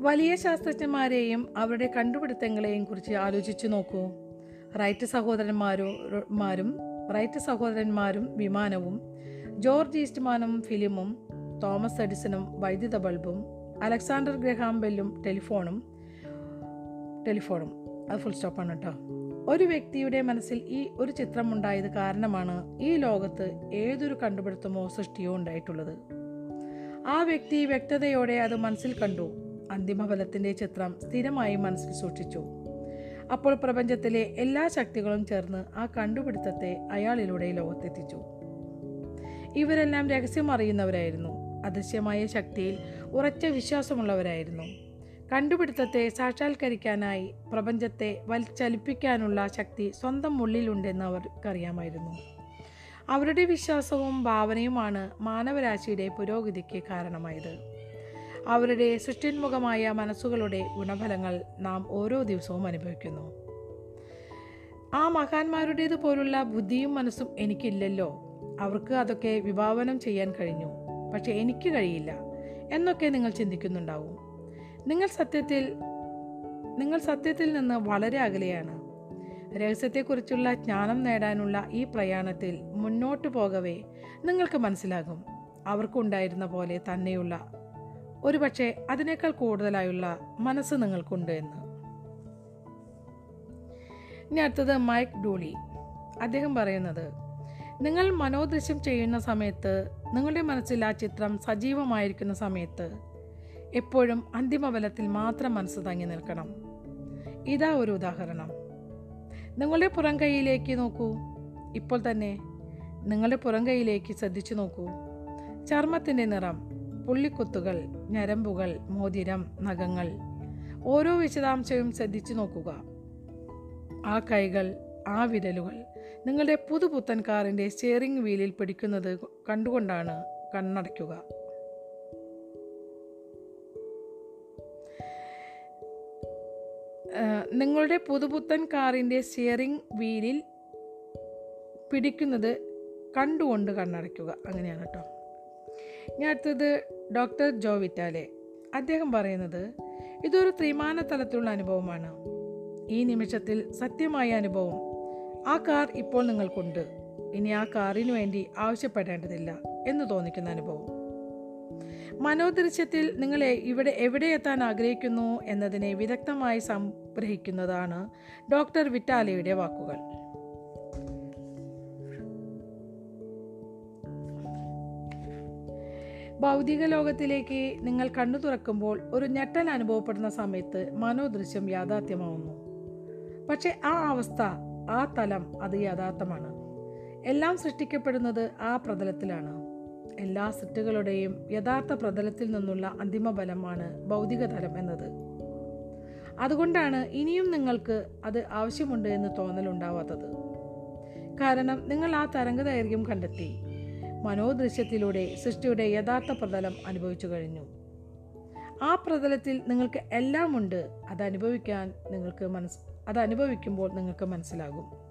വലിയ ശാസ്ത്രജ്ഞന്മാരെയും അവരുടെ കണ്ടുപിടുത്തങ്ങളെയും കുറിച്ച് ആലോചിച്ചു നോക്കൂ. റൈറ്റ് സഹോദരന്മാരും മാരും റൈറ്റ് സഹോദരന്മാരും വിമാനവും ജോർജ് ഈസ്റ്റ്മാനും ഫിലിമും തോമസ് എഡിസണും വൈദ്യുത ബൾബും അലക്സാണ്ടർ ഗ്രഹാം ബെല്ലും ടെലിഫോണും ടെലിഫോണും. അത് ഫുൾ സ്റ്റോപ്പാണ് കേട്ടോ. ഒരു വ്യക്തിയുടെ മനസ്സിൽ ഈ ഒരു ചിത്രം ഉണ്ടായത് കാരണമാണ് ഈ ലോകത്ത് ഏതൊരു കണ്ടുപിടുത്തമോ സൃഷ്ടിയോ ഉണ്ടായിട്ടുള്ളത്. ആ വ്യക്തി വ്യക്തതയോടെ അത് മനസ്സിൽ കണ്ടു. അന്തിമഫലത്തിന്റെ ചിത്രം സ്ഥിരമായി മനസ്സിൽ സൂക്ഷിച്ചു. അപ്പോൾ പ്രപഞ്ചത്തിലെ എല്ലാ ശക്തികളും ചേർന്ന് ആ കണ്ടുപിടുത്തത്തെ അയാളിലൂടെ ലോകത്തെത്തിച്ചു. ഇവരെല്ലാം രഹസ്യം അറിയുന്നവരായിരുന്നു. അദൃശ്യമായ ശക്തിയിൽ ഉറച്ച വിശ്വാസമുള്ളവരായിരുന്നു. കണ്ടുപിടുത്തത്തെ സാക്ഷാത്കരിക്കാനായി പ്രപഞ്ചത്തെ വലിച്ചലിപ്പിക്കാനുള്ള ശക്തി സ്വന്തം ഉള്ളിലുണ്ടെന്ന് അവർക്കറിയാമായിരുന്നു അവരുടെ വിശ്വാസവും ഭാവനയുമാണ് മാനവരാശിയുടെ പുരോഗതിക്ക് കാരണമായത്. അവരുടെ സൃഷ്ടിന്മുഖമായ മനസ്സുകളുടെ ഗുണഫലങ്ങൾ നാം ഓരോ ദിവസവും അനുഭവിക്കുന്നു. ആ മഹാന്മാരുടേത് പോലുള്ള ബുദ്ധിയും മനസ്സും എനിക്കില്ലല്ലോ. അവർക്ക് അതൊക്കെ വിഭാവനം ചെയ്യാൻ കഴിഞ്ഞു. പക്ഷേ എനിക്ക് കഴിയില്ല എന്നൊക്കെ നിങ്ങൾ ചിന്തിക്കുന്നുണ്ടാവും. നിങ്ങൾ സത്യത്തിൽ നിങ്ങൾ സത്യത്തിൽ നിന്ന് വളരെ അകലെയാണ്. രഹസ്യത്തെക്കുറിച്ചുള്ള ജ്ഞാനം നേടാനുള്ള ഈ പ്രയാണത്തിൽ മുന്നോട്ട് പോകവേ നിങ്ങൾക്ക് മനസ്സിലാകും. അവർക്കുണ്ടായിരുന്ന പോലെ തന്നെയുള്ള ഒരുപക്ഷെ അതിനേക്കാൾ കൂടുതലായുള്ള മനസ്സ് നിങ്ങൾക്കുണ്ട് എന്ന്. ഇനി അടുത്തത് മൈക്ക് ഡൂളി. അദ്ദേഹം പറയുന്നത് നിങ്ങൾ മനോദൃശ്യം ചെയ്യുന്ന സമയത്ത് നിങ്ങളുടെ മനസ്സിൽ ആ ചിത്രം സജീവമായിരിക്കുന്ന സമയത്ത് എപ്പോഴും അന്തിമബലത്തിൽ മാത്രം മനസ്സ് തങ്ങി നിൽക്കണം. ഇതാ ഒരു ഉദാഹരണം. നിങ്ങളുടെ പുറം കൈയിലേക്ക് നോക്കൂ. ഇപ്പോൾ തന്നെ നിങ്ങളുടെ പുറം കൈയിലേക്ക് ശ്രദ്ധിച്ചു നോക്കൂ. ചർമ്മത്തിന്റെ നിറം പുള്ളിക്കുത്തുകൾ ഞരമ്പുകൾ മോതിരം നഖങ്ങൾ. ഓരോ വിശദാംശവും ശ്രദ്ധിച്ചു നോക്കുക. ആ കൈകൾ ആ വിരലുകൾ. നിങ്ങളുടെ പുതുപുത്തൻ കാറിന്റെ സ്റ്റിയറിംഗ് വീലിൽ പിടിക്കുന്നത് കണ്ടുകൊണ്ടാണ് കണ്ണടയ്ക്കുക. നിങ്ങളുടെ പുതുപുത്തൻ കാറിന്റെ സ്റ്റിയറിംഗ് വീലിൽ പിടിക്കുന്നത് കണ്ടുകൊണ്ട് കണ്ണടയ്ക്കുക. അങ്ങനെയാണ് കേട്ടോ. ഇനി അടുത്തത് ഡോക്ടർ ജോ വിറ്റാലെ. അദ്ദേഹം പറയുന്നത് ഇതൊരു ത്രിമാന തലത്തിലുള്ള അനുഭവമാണ്. ഈ നിമിഷത്തിൽ സത്യമായ അനുഭവം. ആ കാർ ഇപ്പോൾ നിങ്ങൾക്കുണ്ട്. ഇനി ആ കാറിനു വേണ്ടി ആവശ്യപ്പെടേണ്ടതില്ല എന്ന് തോന്നിക്കുന്ന അനുഭവം. മനോദൃശ്യത്തിൽ നിങ്ങളെ ഇവിടെ എവിടെ എത്താൻ ആഗ്രഹിക്കുന്നു എന്നതിനെ വിദഗ്ധമായി സംഗ്രഹിക്കുന്നതാണ് ഡോക്ടർ വിറ്റാലയുടെ വാക്കുകൾ. ഭൗതിക ലോകത്തിലേക്ക് നിങ്ങൾ കണ്ണു തുറക്കുമ്പോൾ ഒരു ഞെട്ടൽ അനുഭവപ്പെടുന്ന സമയത്ത് മനോദൃശ്യം യാഥാർത്ഥ്യമാവുന്നു. പക്ഷേ ആ അവസ്ഥ ആ തലം അത് യഥാർത്ഥമാണ്. എല്ലാം സൃഷ്ടിക്കപ്പെടുന്നത് ആ പ്രതലത്തിലാണ്. എല്ലാ സൃഷ്ടികളുടെയും യഥാർത്ഥ പ്രതലത്തിൽ നിന്നുള്ള അന്തിമ ബലമാണ് ഭൗതിക തലം എന്നത്. അതുകൊണ്ടാണ് ഇനിയും നിങ്ങൾക്ക് അത് ആവശ്യമുണ്ട് എന്ന് തോന്നലുണ്ടാവാത്തത്. കാരണം നിങ്ങൾ ആ തരംഗദൈർഘ്യം കണ്ടെത്തി. മനോദൃശ്യത്തിലൂടെ സൃഷ്ടിയുടെ യഥാർത്ഥ പ്രതലം അനുഭവിച്ചു കഴിഞ്ഞു. ആ പ്രതലത്തിൽ നിങ്ങൾക്ക് എല്ലാം ഉണ്ട് അത് അനുഭവിക്കാൻ നിങ്ങൾക്ക് മനസ് അത് അനുഭവിക്കുമ്പോൾ നിങ്ങൾക്ക് മനസ്സിലാകും.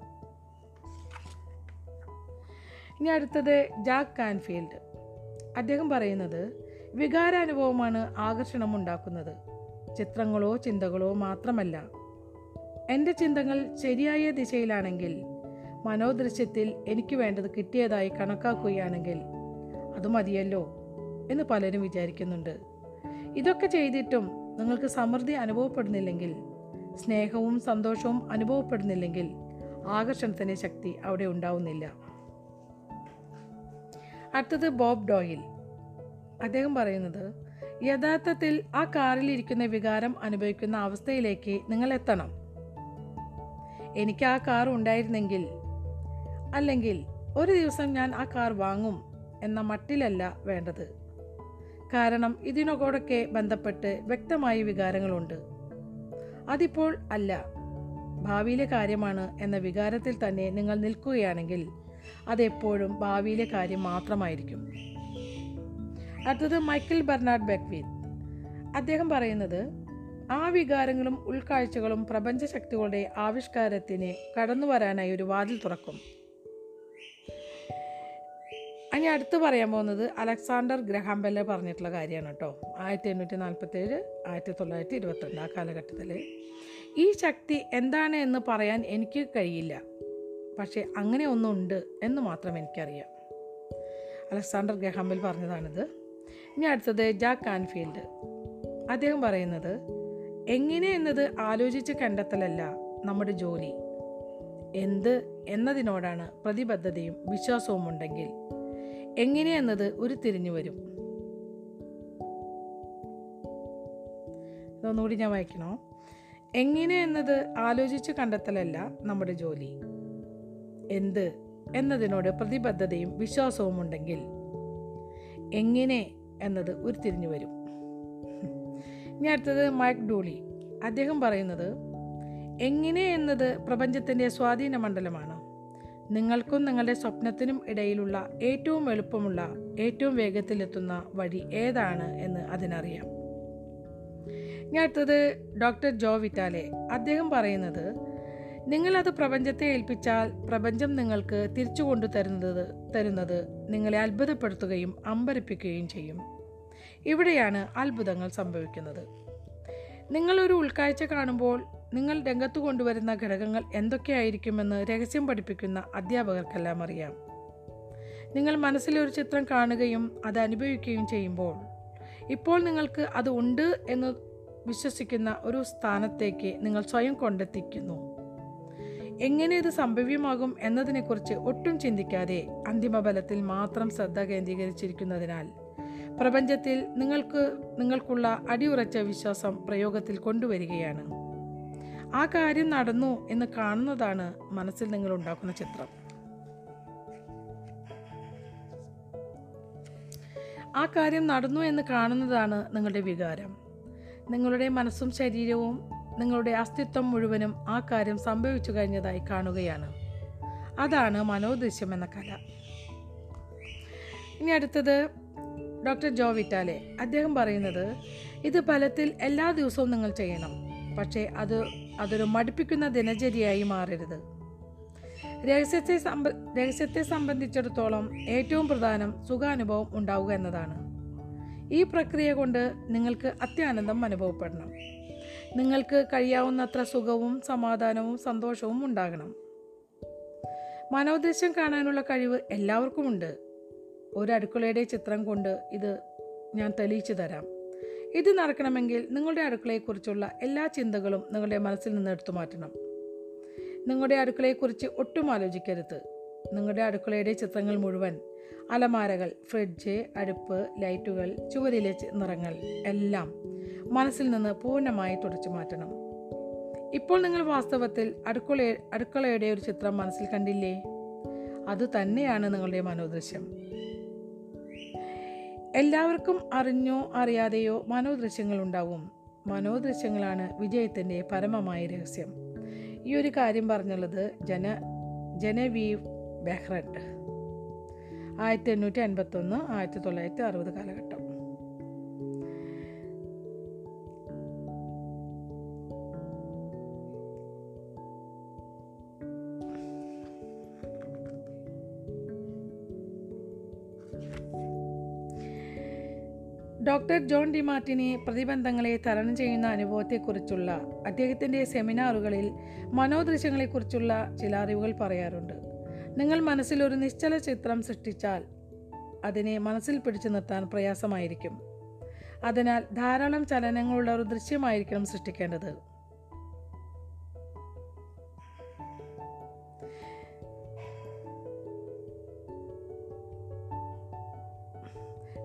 ഇനി അടുത്തത് ജാക്ക് കാൻഫീൽഡ്. അദ്ദേഹം പറയുന്നത് വികാരാനുഭവമാണ് ആകർഷണം ഉണ്ടാക്കുന്നത്. ചിത്രങ്ങളോ ചിന്തകളോ മാത്രമല്ല. എന്റെ ചിന്തകൾ ശരിയായ ദിശയിലാണെങ്കിൽ മനോദൃശ്യത്തിൽ എനിക്ക് വേണ്ടത് കിട്ടിയതായി കണക്കാക്കുകയാണെങ്കിൽ അത് മതിയല്ലോ എന്ന് പലരും വിചാരിക്കുന്നുണ്ട്. ഇതൊക്കെ ചെയ്തിട്ടും നിങ്ങൾക്ക് സമൃദ്ധി അനുഭവപ്പെടുന്നില്ലെങ്കിൽ സ്നേഹവും സന്തോഷവും അനുഭവപ്പെടുന്നില്ലെങ്കിൽ ആകർഷണത്തിന്റെ ശക്തി അവിടെ ഉണ്ടാവുന്നില്ല. അടുത്തത് ബോബ് ഡോയിൽ. അദ്ദേഹം പറയുന്നത് യഥാർത്ഥത്തിൽ ആ കാറിൽ ഇരിക്കുന്ന വികാരം അനുഭവിക്കുന്ന അവസ്ഥയിലേക്ക് നിങ്ങൾ എത്തണം. എനിക്ക് ആ കാർ ഉണ്ടായിരുന്നെങ്കിൽ അല്ലെങ്കിൽ ഒരു ദിവസം ഞാൻ ആ കാർ വാങ്ങും എന്ന മട്ടിലല്ല വേണ്ടത്. കാരണം ഇതിനോടൊക്കെ ബന്ധപ്പെട്ട് വ്യക്തമായ വികാരങ്ങളുണ്ട്. അതിപ്പോൾ അല്ല. ഭാവിയിലെ കാര്യമാണ് എന്ന വികാരത്തിൽ തന്നെ നിങ്ങൾ നിൽക്കുകയാണെങ്കിൽ അതെപ്പോഴും ഭാവിയിലെ കാര്യം മാത്രമായിരിക്കും. അടുത്തത് മൈക്കിൾ ബെർണാഡ് ബെക്വീത്ത് അദ്ദേഹം പറയുന്നത് ആ വികാരങ്ങളും ഉൾക്കാഴ്ചകളും പ്രപഞ്ചശക്തികളുടെ ആവിഷ്കാരത്തിന് കടന്നു വരാനായി ഒരു വാതിൽ തുറക്കും. ഇനി അടുത്ത് പറയാൻ പോകുന്നത് അലക്സാണ്ടർ ഗ്രഹാം ബെല്ലെ പറഞ്ഞിട്ടുള്ള കാര്യമാണ് കേട്ടോ. ആയിരത്തി എണ്ണൂറ്റി നാൽപ്പത്തേഴ് ആയിരത്തി തൊള്ളായിരത്തി ഇരുപത്തിരണ്ട് ആ കാലഘട്ടത്തിൽ ഈ ശക്തി എന്താണ് എന്ന് പറയാൻ എനിക്ക് കഴിയില്ല. പക്ഷേ അങ്ങനെ ഒന്നുണ്ട് എന്ന് മാത്രം എനിക്കറിയാം. അലക്സാണ്ടർ ഗ്രഹാംബെൽ പറഞ്ഞതാണിത്. ഇനി അടുത്തത് ജാക്ക് കാൻഫീൽഡ് അദ്ദേഹം പറയുന്നത് എങ്ങനെ എന്നത് ആലോചിച്ച് കണ്ടെത്തലല്ല നമ്മുടെ ജോലി. എന്ത് എന്നതിനോടാണ് പ്രതിബദ്ധതയും വിശ്വാസവും ഉണ്ടെങ്കിൽ എങ്ങനെ എന്നത് ഒരു തിരിഞ്ഞു വരും. ഇതൊന്നുകൂടി ഞാൻ വായിക്കണോ? എങ്ങനെ എന്നത് ആലോചിച്ച് കണ്ടെത്തലല്ല നമ്മുടെ ജോലി. എന്ത് എന്നതിനോട് പ്രതിബദ്ധതയും വിശ്വാസവും ഉണ്ടെങ്കിൽ എങ്ങനെ എന്നത് ഉരുത്തിരിഞ്ഞു വരും. ഞാൻ അടുത്തത് മൈക്ക് ഡൂളി. അദ്ദേഹം പറയുന്നത് എങ്ങനെ എന്നത് പ്രപഞ്ചത്തിന്റെ സ്വാധീന മണ്ഡലമാണ് നിങ്ങൾക്കും നിങ്ങളുടെ സ്വപ്നത്തിനും ഇടയിലുള്ള ഏറ്റവും എളുപ്പമുള്ള ഏറ്റവും വേഗത്തിലെത്തുന്ന വഴി ഏതാണ് എന്ന് അതിനറിയാം. ഞാൻ അടുത്തത് ഡോക്ടർ ജോ വിറ്റാലെ. അദ്ദേഹം പറയുന്നത് നിങ്ങളത് പ്രപഞ്ചത്തെ ഏൽപ്പിച്ചാൽ പ്രപഞ്ചം നിങ്ങൾക്ക് തിരിച്ചു കൊണ്ടു തരുന്നത് തരുന്നത് നിങ്ങളെ അത്ഭുതപ്പെടുത്തുകയും അമ്പരപ്പിക്കുകയും ചെയ്യും. ഇവിടെയാണ് അത്ഭുതങ്ങൾ സംഭവിക്കുന്നത്. നിങ്ങളൊരു ഉൾക്കാഴ്ച കാണുമ്പോൾ നിങ്ങൾ രംഗത്ത് കൊണ്ടുവരുന്ന ഘടകങ്ങൾ എന്തൊക്കെയായിരിക്കുമെന്ന് രഹസ്യം പഠിപ്പിക്കുന്ന അധ്യാപകർക്കെല്ലാം അറിയാം. നിങ്ങൾ മനസ്സിലൊരു ചിത്രം കാണുകയും അത് അനുഭവിക്കുകയും ചെയ്യുമ്പോൾ ഇപ്പോൾ നിങ്ങൾക്ക് അത് ഉണ്ട് എന്ന് വിശ്വസിക്കുന്ന ഒരു സ്ഥാനത്തേക്ക് നിങ്ങൾ സ്വയം കൊണ്ടെത്തിക്കുന്നു. എങ്ങനെ ഇത് സംഭവ്യമാകും എന്നതിനെക്കുറിച്ച് ഒട്ടും ചിന്തിക്കാതെ അന്തിമബലത്തിൽ മാത്രം ശ്രദ്ധ കേന്ദ്രീകരിച്ചിരിക്കുന്നതിനാൽ പ്രപഞ്ചത്തിൽ നിങ്ങൾക്ക് നിങ്ങൾക്കുള്ള അടിയുറച്ച വിശ്വാസം പ്രയോഗത്തിൽ കൊണ്ടുവരികയാണ്. ആ കാര്യം നടന്നു എന്ന് കാണുന്നതാണ് മനസ്സിൽ നിങ്ങൾ ഉണ്ടാക്കുന്ന ചിത്രം. ആ കാര്യം നടന്നു എന്ന് കാണുന്നതാണ് നിങ്ങളുടെ വികാരം. നിങ്ങളുടെ മനസ്സും ശരീരവും നിങ്ങളുടെ അസ്തിത്വം മുഴുവനും ആ കാര്യം സംഭവിച്ചു കഴിഞ്ഞതായി കാണുകയാണ്. അതാണ് മനോദൃശ്യം എന്ന കല. ഇനി അടുത്തത് ഡോക്ടർ ജോ വിറ്റാലെ. അദ്ദേഹം പറയുന്നത് ഇത് ഫലത്തിൽ എല്ലാ ദിവസവും നിങ്ങൾ ചെയ്യണം. പക്ഷേ അത് അതൊരു മടുപ്പിക്കുന്ന ദിനചര്യയായി മാറരുത്. രഹസ്യത്തെ സംബ രഹസ്യത്തെ സംബന്ധിച്ചിടത്തോളം ഏറ്റവും പ്രധാനം സുഖാനുഭവം ഉണ്ടാവുക എന്നതാണ്. ഈ പ്രക്രിയ കൊണ്ട് നിങ്ങൾക്ക് അത്യാനന്ദം അനുഭവപ്പെടണം. നിങ്ങൾക്ക് കഴിയാവുന്നത്ര സുഖവും സമാധാനവും സന്തോഷവും ഉണ്ടാകണം. മനോദൃശ്യം കാണാനുള്ള കഴിവ് എല്ലാവർക്കുമുണ്ട്. ഒരു അടുക്കളയുടെ ചിത്രം കൊണ്ട് ഇത് ഞാൻ തെളിയിച്ചു തരാം. ഇത് നടക്കണമെങ്കിൽ നിങ്ങളുടെ അടുക്കളയെക്കുറിച്ചുള്ള എല്ലാ ചിന്തകളും നിങ്ങളുടെ മനസ്സിൽ നിന്ന് എടുത്തു മാറ്റണം. നിങ്ങളുടെ അടുക്കളയെക്കുറിച്ച് ഒട്ടും ആലോചിക്കരുത്. നിങ്ങളുടെ അടുക്കളയുടെ ചിത്രങ്ങൾ മുഴുവൻ അലമാരകൾ ഫ്രിഡ്ജ് അടുപ്പ് ലൈറ്റുകൾ ചുവരിലെ നിറങ്ങൾ എല്ലാം മനസ്സിൽ നിന്ന് പൂർണമായി തുടച്ചു മാറ്റണം. ഇപ്പോൾ നിങ്ങൾ വാസ്തവത്തിൽ അടുക്കള അടുക്കളയുടെ ഒരു ചിത്രം മനസ്സിൽ കണ്ടില്ലേ? അത് തന്നെയാണ് നിങ്ങളുടെ മനോദൃശ്യം. എല്ലാവർക്കും അറിഞ്ഞോ അറിയാതെയോ മനോദൃശ്യങ്ങൾ ഉണ്ടാവും മനോദൃശ്യങ്ങളാണ് വിജയത്തിന്റെ പരമമായ രഹസ്യം. ഈ ഒരു കാര്യം പറഞ്ഞുള്ളത് ജന ജനവീവ് ബെഹ്റഡ് ആയിരത്തി എണ്ണൂറ്റി അൻപത്തൊന്ന് ആയിരത്തി തൊള്ളായിരത്തി അറുപത് കാലഘട്ടം. ഡോക്ടർ ജോൺ ഡി മാർട്ടിനി പ്രതിബന്ധങ്ങളെ തരണം ചെയ്യുന്ന അനുഭവത്തെക്കുറിച്ചുള്ള അദ്ദേഹത്തിന്റെ സെമിനാറുകളിൽ മനോദൃശ്യങ്ങളെക്കുറിച്ചുള്ള ചില അറിവുകൾ പറയാറുണ്ട്. നിങ്ങൾ മനസ്സിൽ ഒരു നിശ്ചല ചിത്രം സൃഷ്ടിച്ചാൽ അതിനെ മനസ്സിൽ പിടിച്ചു നിർത്താൻ പ്രയാസമായിരിക്കും. അതിനാൽ ധാരാളം ചലനങ്ങളുള്ള ഒരു ദൃശ്യമായിരിക്കണം സൃഷ്ടിക്കേണ്ടത്.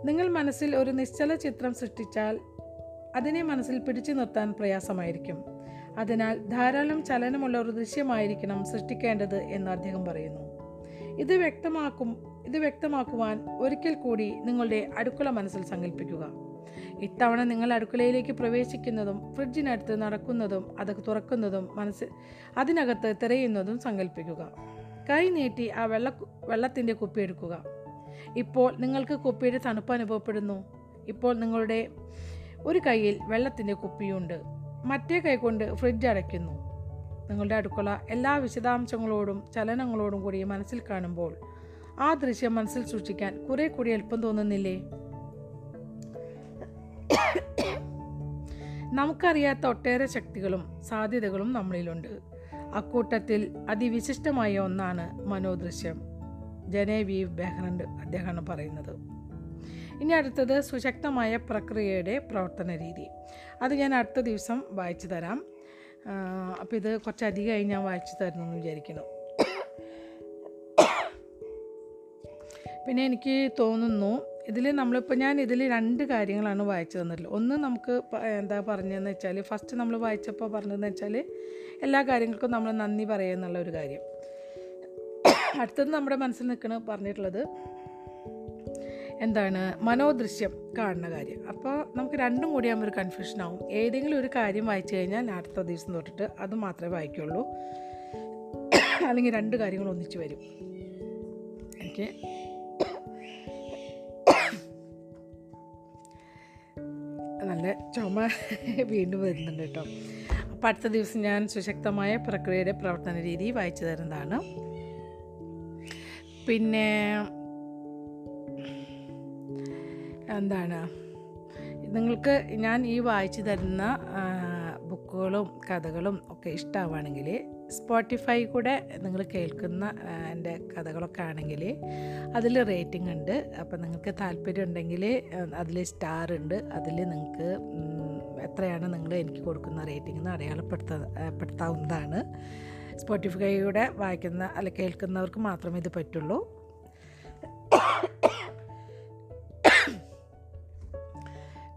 നിങ്ങൾ മനസ്സിൽ ഒരു നിശ്ചല ചിത്രം സൃഷ്ടിച്ചാൽ അതിനെ മനസ്സിൽ പിടിച്ചു നിർത്താൻ പ്രയാസമായിരിക്കും. അതിനാൽ ധാരാളം ചലനമുള്ള ഒരു ദൃശ്യമായിരിക്കണം സൃഷ്ടിക്കേണ്ടത് എന്ന് അദ്ദേഹം പറയുന്നു. ഇത് വ്യക്തമാക്കും ഇത് വ്യക്തമാക്കുവാൻ ഒരിക്കൽ കൂടി നിങ്ങളുടെ അടുക്കള മനസ്സിൽ സങ്കല്പിക്കുക ഇത്തവണ നിങ്ങൾ അടുക്കളയിലേക്ക് പ്രവേശിക്കുന്നതും ഫ്രിഡ്ജിനടുത്ത് നടക്കുന്നതും അത് തുറക്കുന്നതും മനസ്സിൽ അതിനകത്ത് തിരയുന്നതും സങ്കല്പിക്കുക കൈ നീട്ടി ആ വെള്ള വെള്ളത്തിന്റെ കുപ്പി എടുക്കുക. ഇപ്പോൾ നിങ്ങൾക്ക് കുപ്പിയുടെ തണുപ്പ് അനുഭവപ്പെടുന്നു. ഇപ്പോൾ നിങ്ങളുടെ ഒരു കൈയിൽ വെള്ളത്തിന്റെ കുപ്പിയുണ്ട്. മറ്റേ കൈ കൊണ്ട് ഫ്രിഡ്ജ് അടയ്ക്കുന്നു. നിങ്ങളുടെ അടുക്കള എല്ലാ വിശദാംശങ്ങളോടും ചലനങ്ങളോടും കൂടി മനസ്സിൽ കാണുമ്പോൾ ആ ദൃശ്യം മനസ്സിൽ സൂക്ഷിക്കാൻ കുറേ കൂടി എളുപ്പം തോന്നുന്നില്ലേ? നമുക്കറിയാത്ത ഒട്ടേറെ ശക്തികളും സാധ്യതകളും നമ്മളിലുണ്ട്. അക്കൂട്ടത്തിൽ അതിവിശിഷ്ടമായ ഒന്നാണ് മനോദൃശ്യം. ജനേവീവ് ബെഹ്റൻഡ് അദ്ദേഹമാണ് പറയുന്നത്. ഇനി അടുത്തത് സുശക്തമായ പ്രക്രിയയുടെ പ്രവർത്തന രീതി. അത് ഞാൻ അടുത്ത ദിവസം വായിച്ചു തരാം. അപ്പോൾ ഇത് കുറച്ചധികമായി ഞാൻ വായിച്ചു തരുന്നു എന്ന് വിചാരിക്കുന്നു. പിന്നെ എനിക്ക് തോന്നുന്നു ഇതിൽ നമ്മളിപ്പോൾ ഞാൻ ഇതിൽ രണ്ട് കാര്യങ്ങളാണ് വായിച്ചു തന്നിട്ടുള്ളത്. ഒന്ന് നമുക്ക് എന്താ പറഞ്ഞതെന്ന് വെച്ചാൽ ഫസ്റ്റ് നമ്മൾ വായിച്ചപ്പോൾ പറഞ്ഞതെന്ന് വെച്ചാൽ എല്ലാ കാര്യങ്ങൾക്കും നമ്മൾ നന്ദി പറയുക എന്നുള്ള ഒരു കാര്യം. അടുത്തത് നമ്മുടെ മനസ്സിൽ നിൽക്കണ പറഞ്ഞിട്ടുള്ളത് എന്താണ്? മനോദൃശ്യം കാണുന്ന കാര്യം. അപ്പോൾ നമുക്ക് രണ്ടും കൂടി ആകുമ്പോൾ ഒരു കൺഫ്യൂഷൻ ഏതെങ്കിലും ഒരു കാര്യം വായിച്ചു കഴിഞ്ഞാൽ അടുത്ത ദിവസം തൊട്ടിട്ട് അത് മാത്രമേ വായിക്കുള്ളൂ. അല്ലെങ്കിൽ രണ്ട് കാര്യങ്ങൾ ഒന്നിച്ച് വരും. എനിക്ക് നല്ല ചുമ വീണ്ടും വരുന്നുണ്ട് കേട്ടോ. അപ്പോൾ അടുത്ത ദിവസം ഞാൻ സുശക്തമായ പ്രക്രിയയുടെ പ്രവർത്തന രീതി വായിച്ചു തരുന്നതാണ്. പിന്നെ എന്താണ്? നിങ്ങൾക്ക് ഞാൻ ഈ വായിച്ചു തരുന്ന ബുക്കുകളും കഥകളും ഒക്കെ ഇഷ്ടമാണെങ്കിൽ സ്പോട്ടിഫൈ കൂടെ നിങ്ങൾ കേൾക്കുന്ന എന്റെ കഥകളൊക്കെ ആണെങ്കിൽ അതിൽ റേറ്റിംഗ് ഉണ്ട്. അപ്പോൾ നിങ്ങൾക്ക് താല്പര്യം ഉണ്ടെങ്കിൽ അതിൽ സ്റ്റാർ ഉണ്ട്. അതിൽ നിങ്ങൾക്ക് എത്രയാണ് നിങ്ങൾ എനിക്ക് കൊടുക്കുന്ന റേറ്റിംഗ് എന്ന് അടയാളപ്പെടുത്ത പെടുത്താവുന്നതാണ്. സ്പോട്ടിഫൈയുടെ വായിക്കുന്ന അല്ല കേൾക്കുന്നവർക്ക് മാത്രമേ ഇത് പറ്റുള്ളൂ.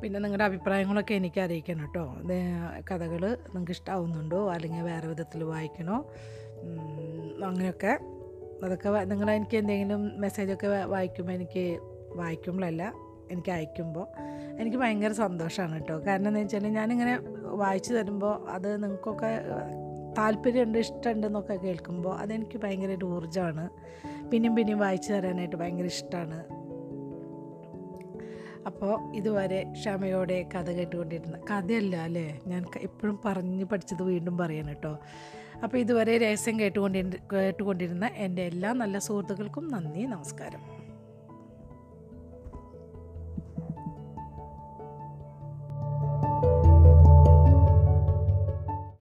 പിന്നെ നിങ്ങളുടെ അഭിപ്രായങ്ങളൊക്കെ എനിക്ക് അറിയിക്കണം കേട്ടോ. കഥകൾ നിങ്ങൾക്ക് ഇഷ്ടമാവുന്നുണ്ടോ അല്ലെങ്കിൽ വേറെ വിധത്തിൽ വായിക്കണോ? അങ്ങനെയൊക്കെ. അതൊക്കെ നിങ്ങൾ എനിക്ക് എന്തെങ്കിലും മെസ്സേജൊക്കെ വായിക്കുമ്പോൾ എനിക്ക് വായിക്കുമ്പോഴല്ല എനിക്ക് അയക്കുമ്പോൾ എനിക്ക് ഭയങ്കര സന്തോഷമാണ് കേട്ടോ. കാരണം എന്താ വെച്ചാൽ ഞാനിങ്ങനെ വായിച്ചു തരുമ്പോൾ അത് നിങ്ങൾക്കൊക്കെ താല്പര്യമുണ്ട് ഇഷ്ടമുണ്ടെന്നൊക്കെ കേൾക്കുമ്പോൾ അതെനിക്ക് ഭയങ്കര ഒരു ഊർജമാണ്. പിന്നെയും പിന്നെയും വായിച്ചു തരാനായിട്ട് ഭയങ്കര ഇഷ്ടമാണ്. അപ്പോൾ ഇതുവരെ ക്ഷമയോടെ കഥ കേട്ടുകൊണ്ടിരുന്ന കഥയല്ല അല്ലേ? ഞാൻ എപ്പോഴും പറഞ്ഞ് പഠിച്ചത് വീണ്ടും പറയണം കേട്ടോ. അപ്പോൾ ഇതുവരെ രഹസ്യം കേട്ടുകൊണ്ടിരുന്ന കേട്ടുകൊണ്ടിരുന്ന എന്റെ എല്ലാ നല്ല സുഹൃത്തുക്കൾക്കും നന്ദി നമസ്കാരം.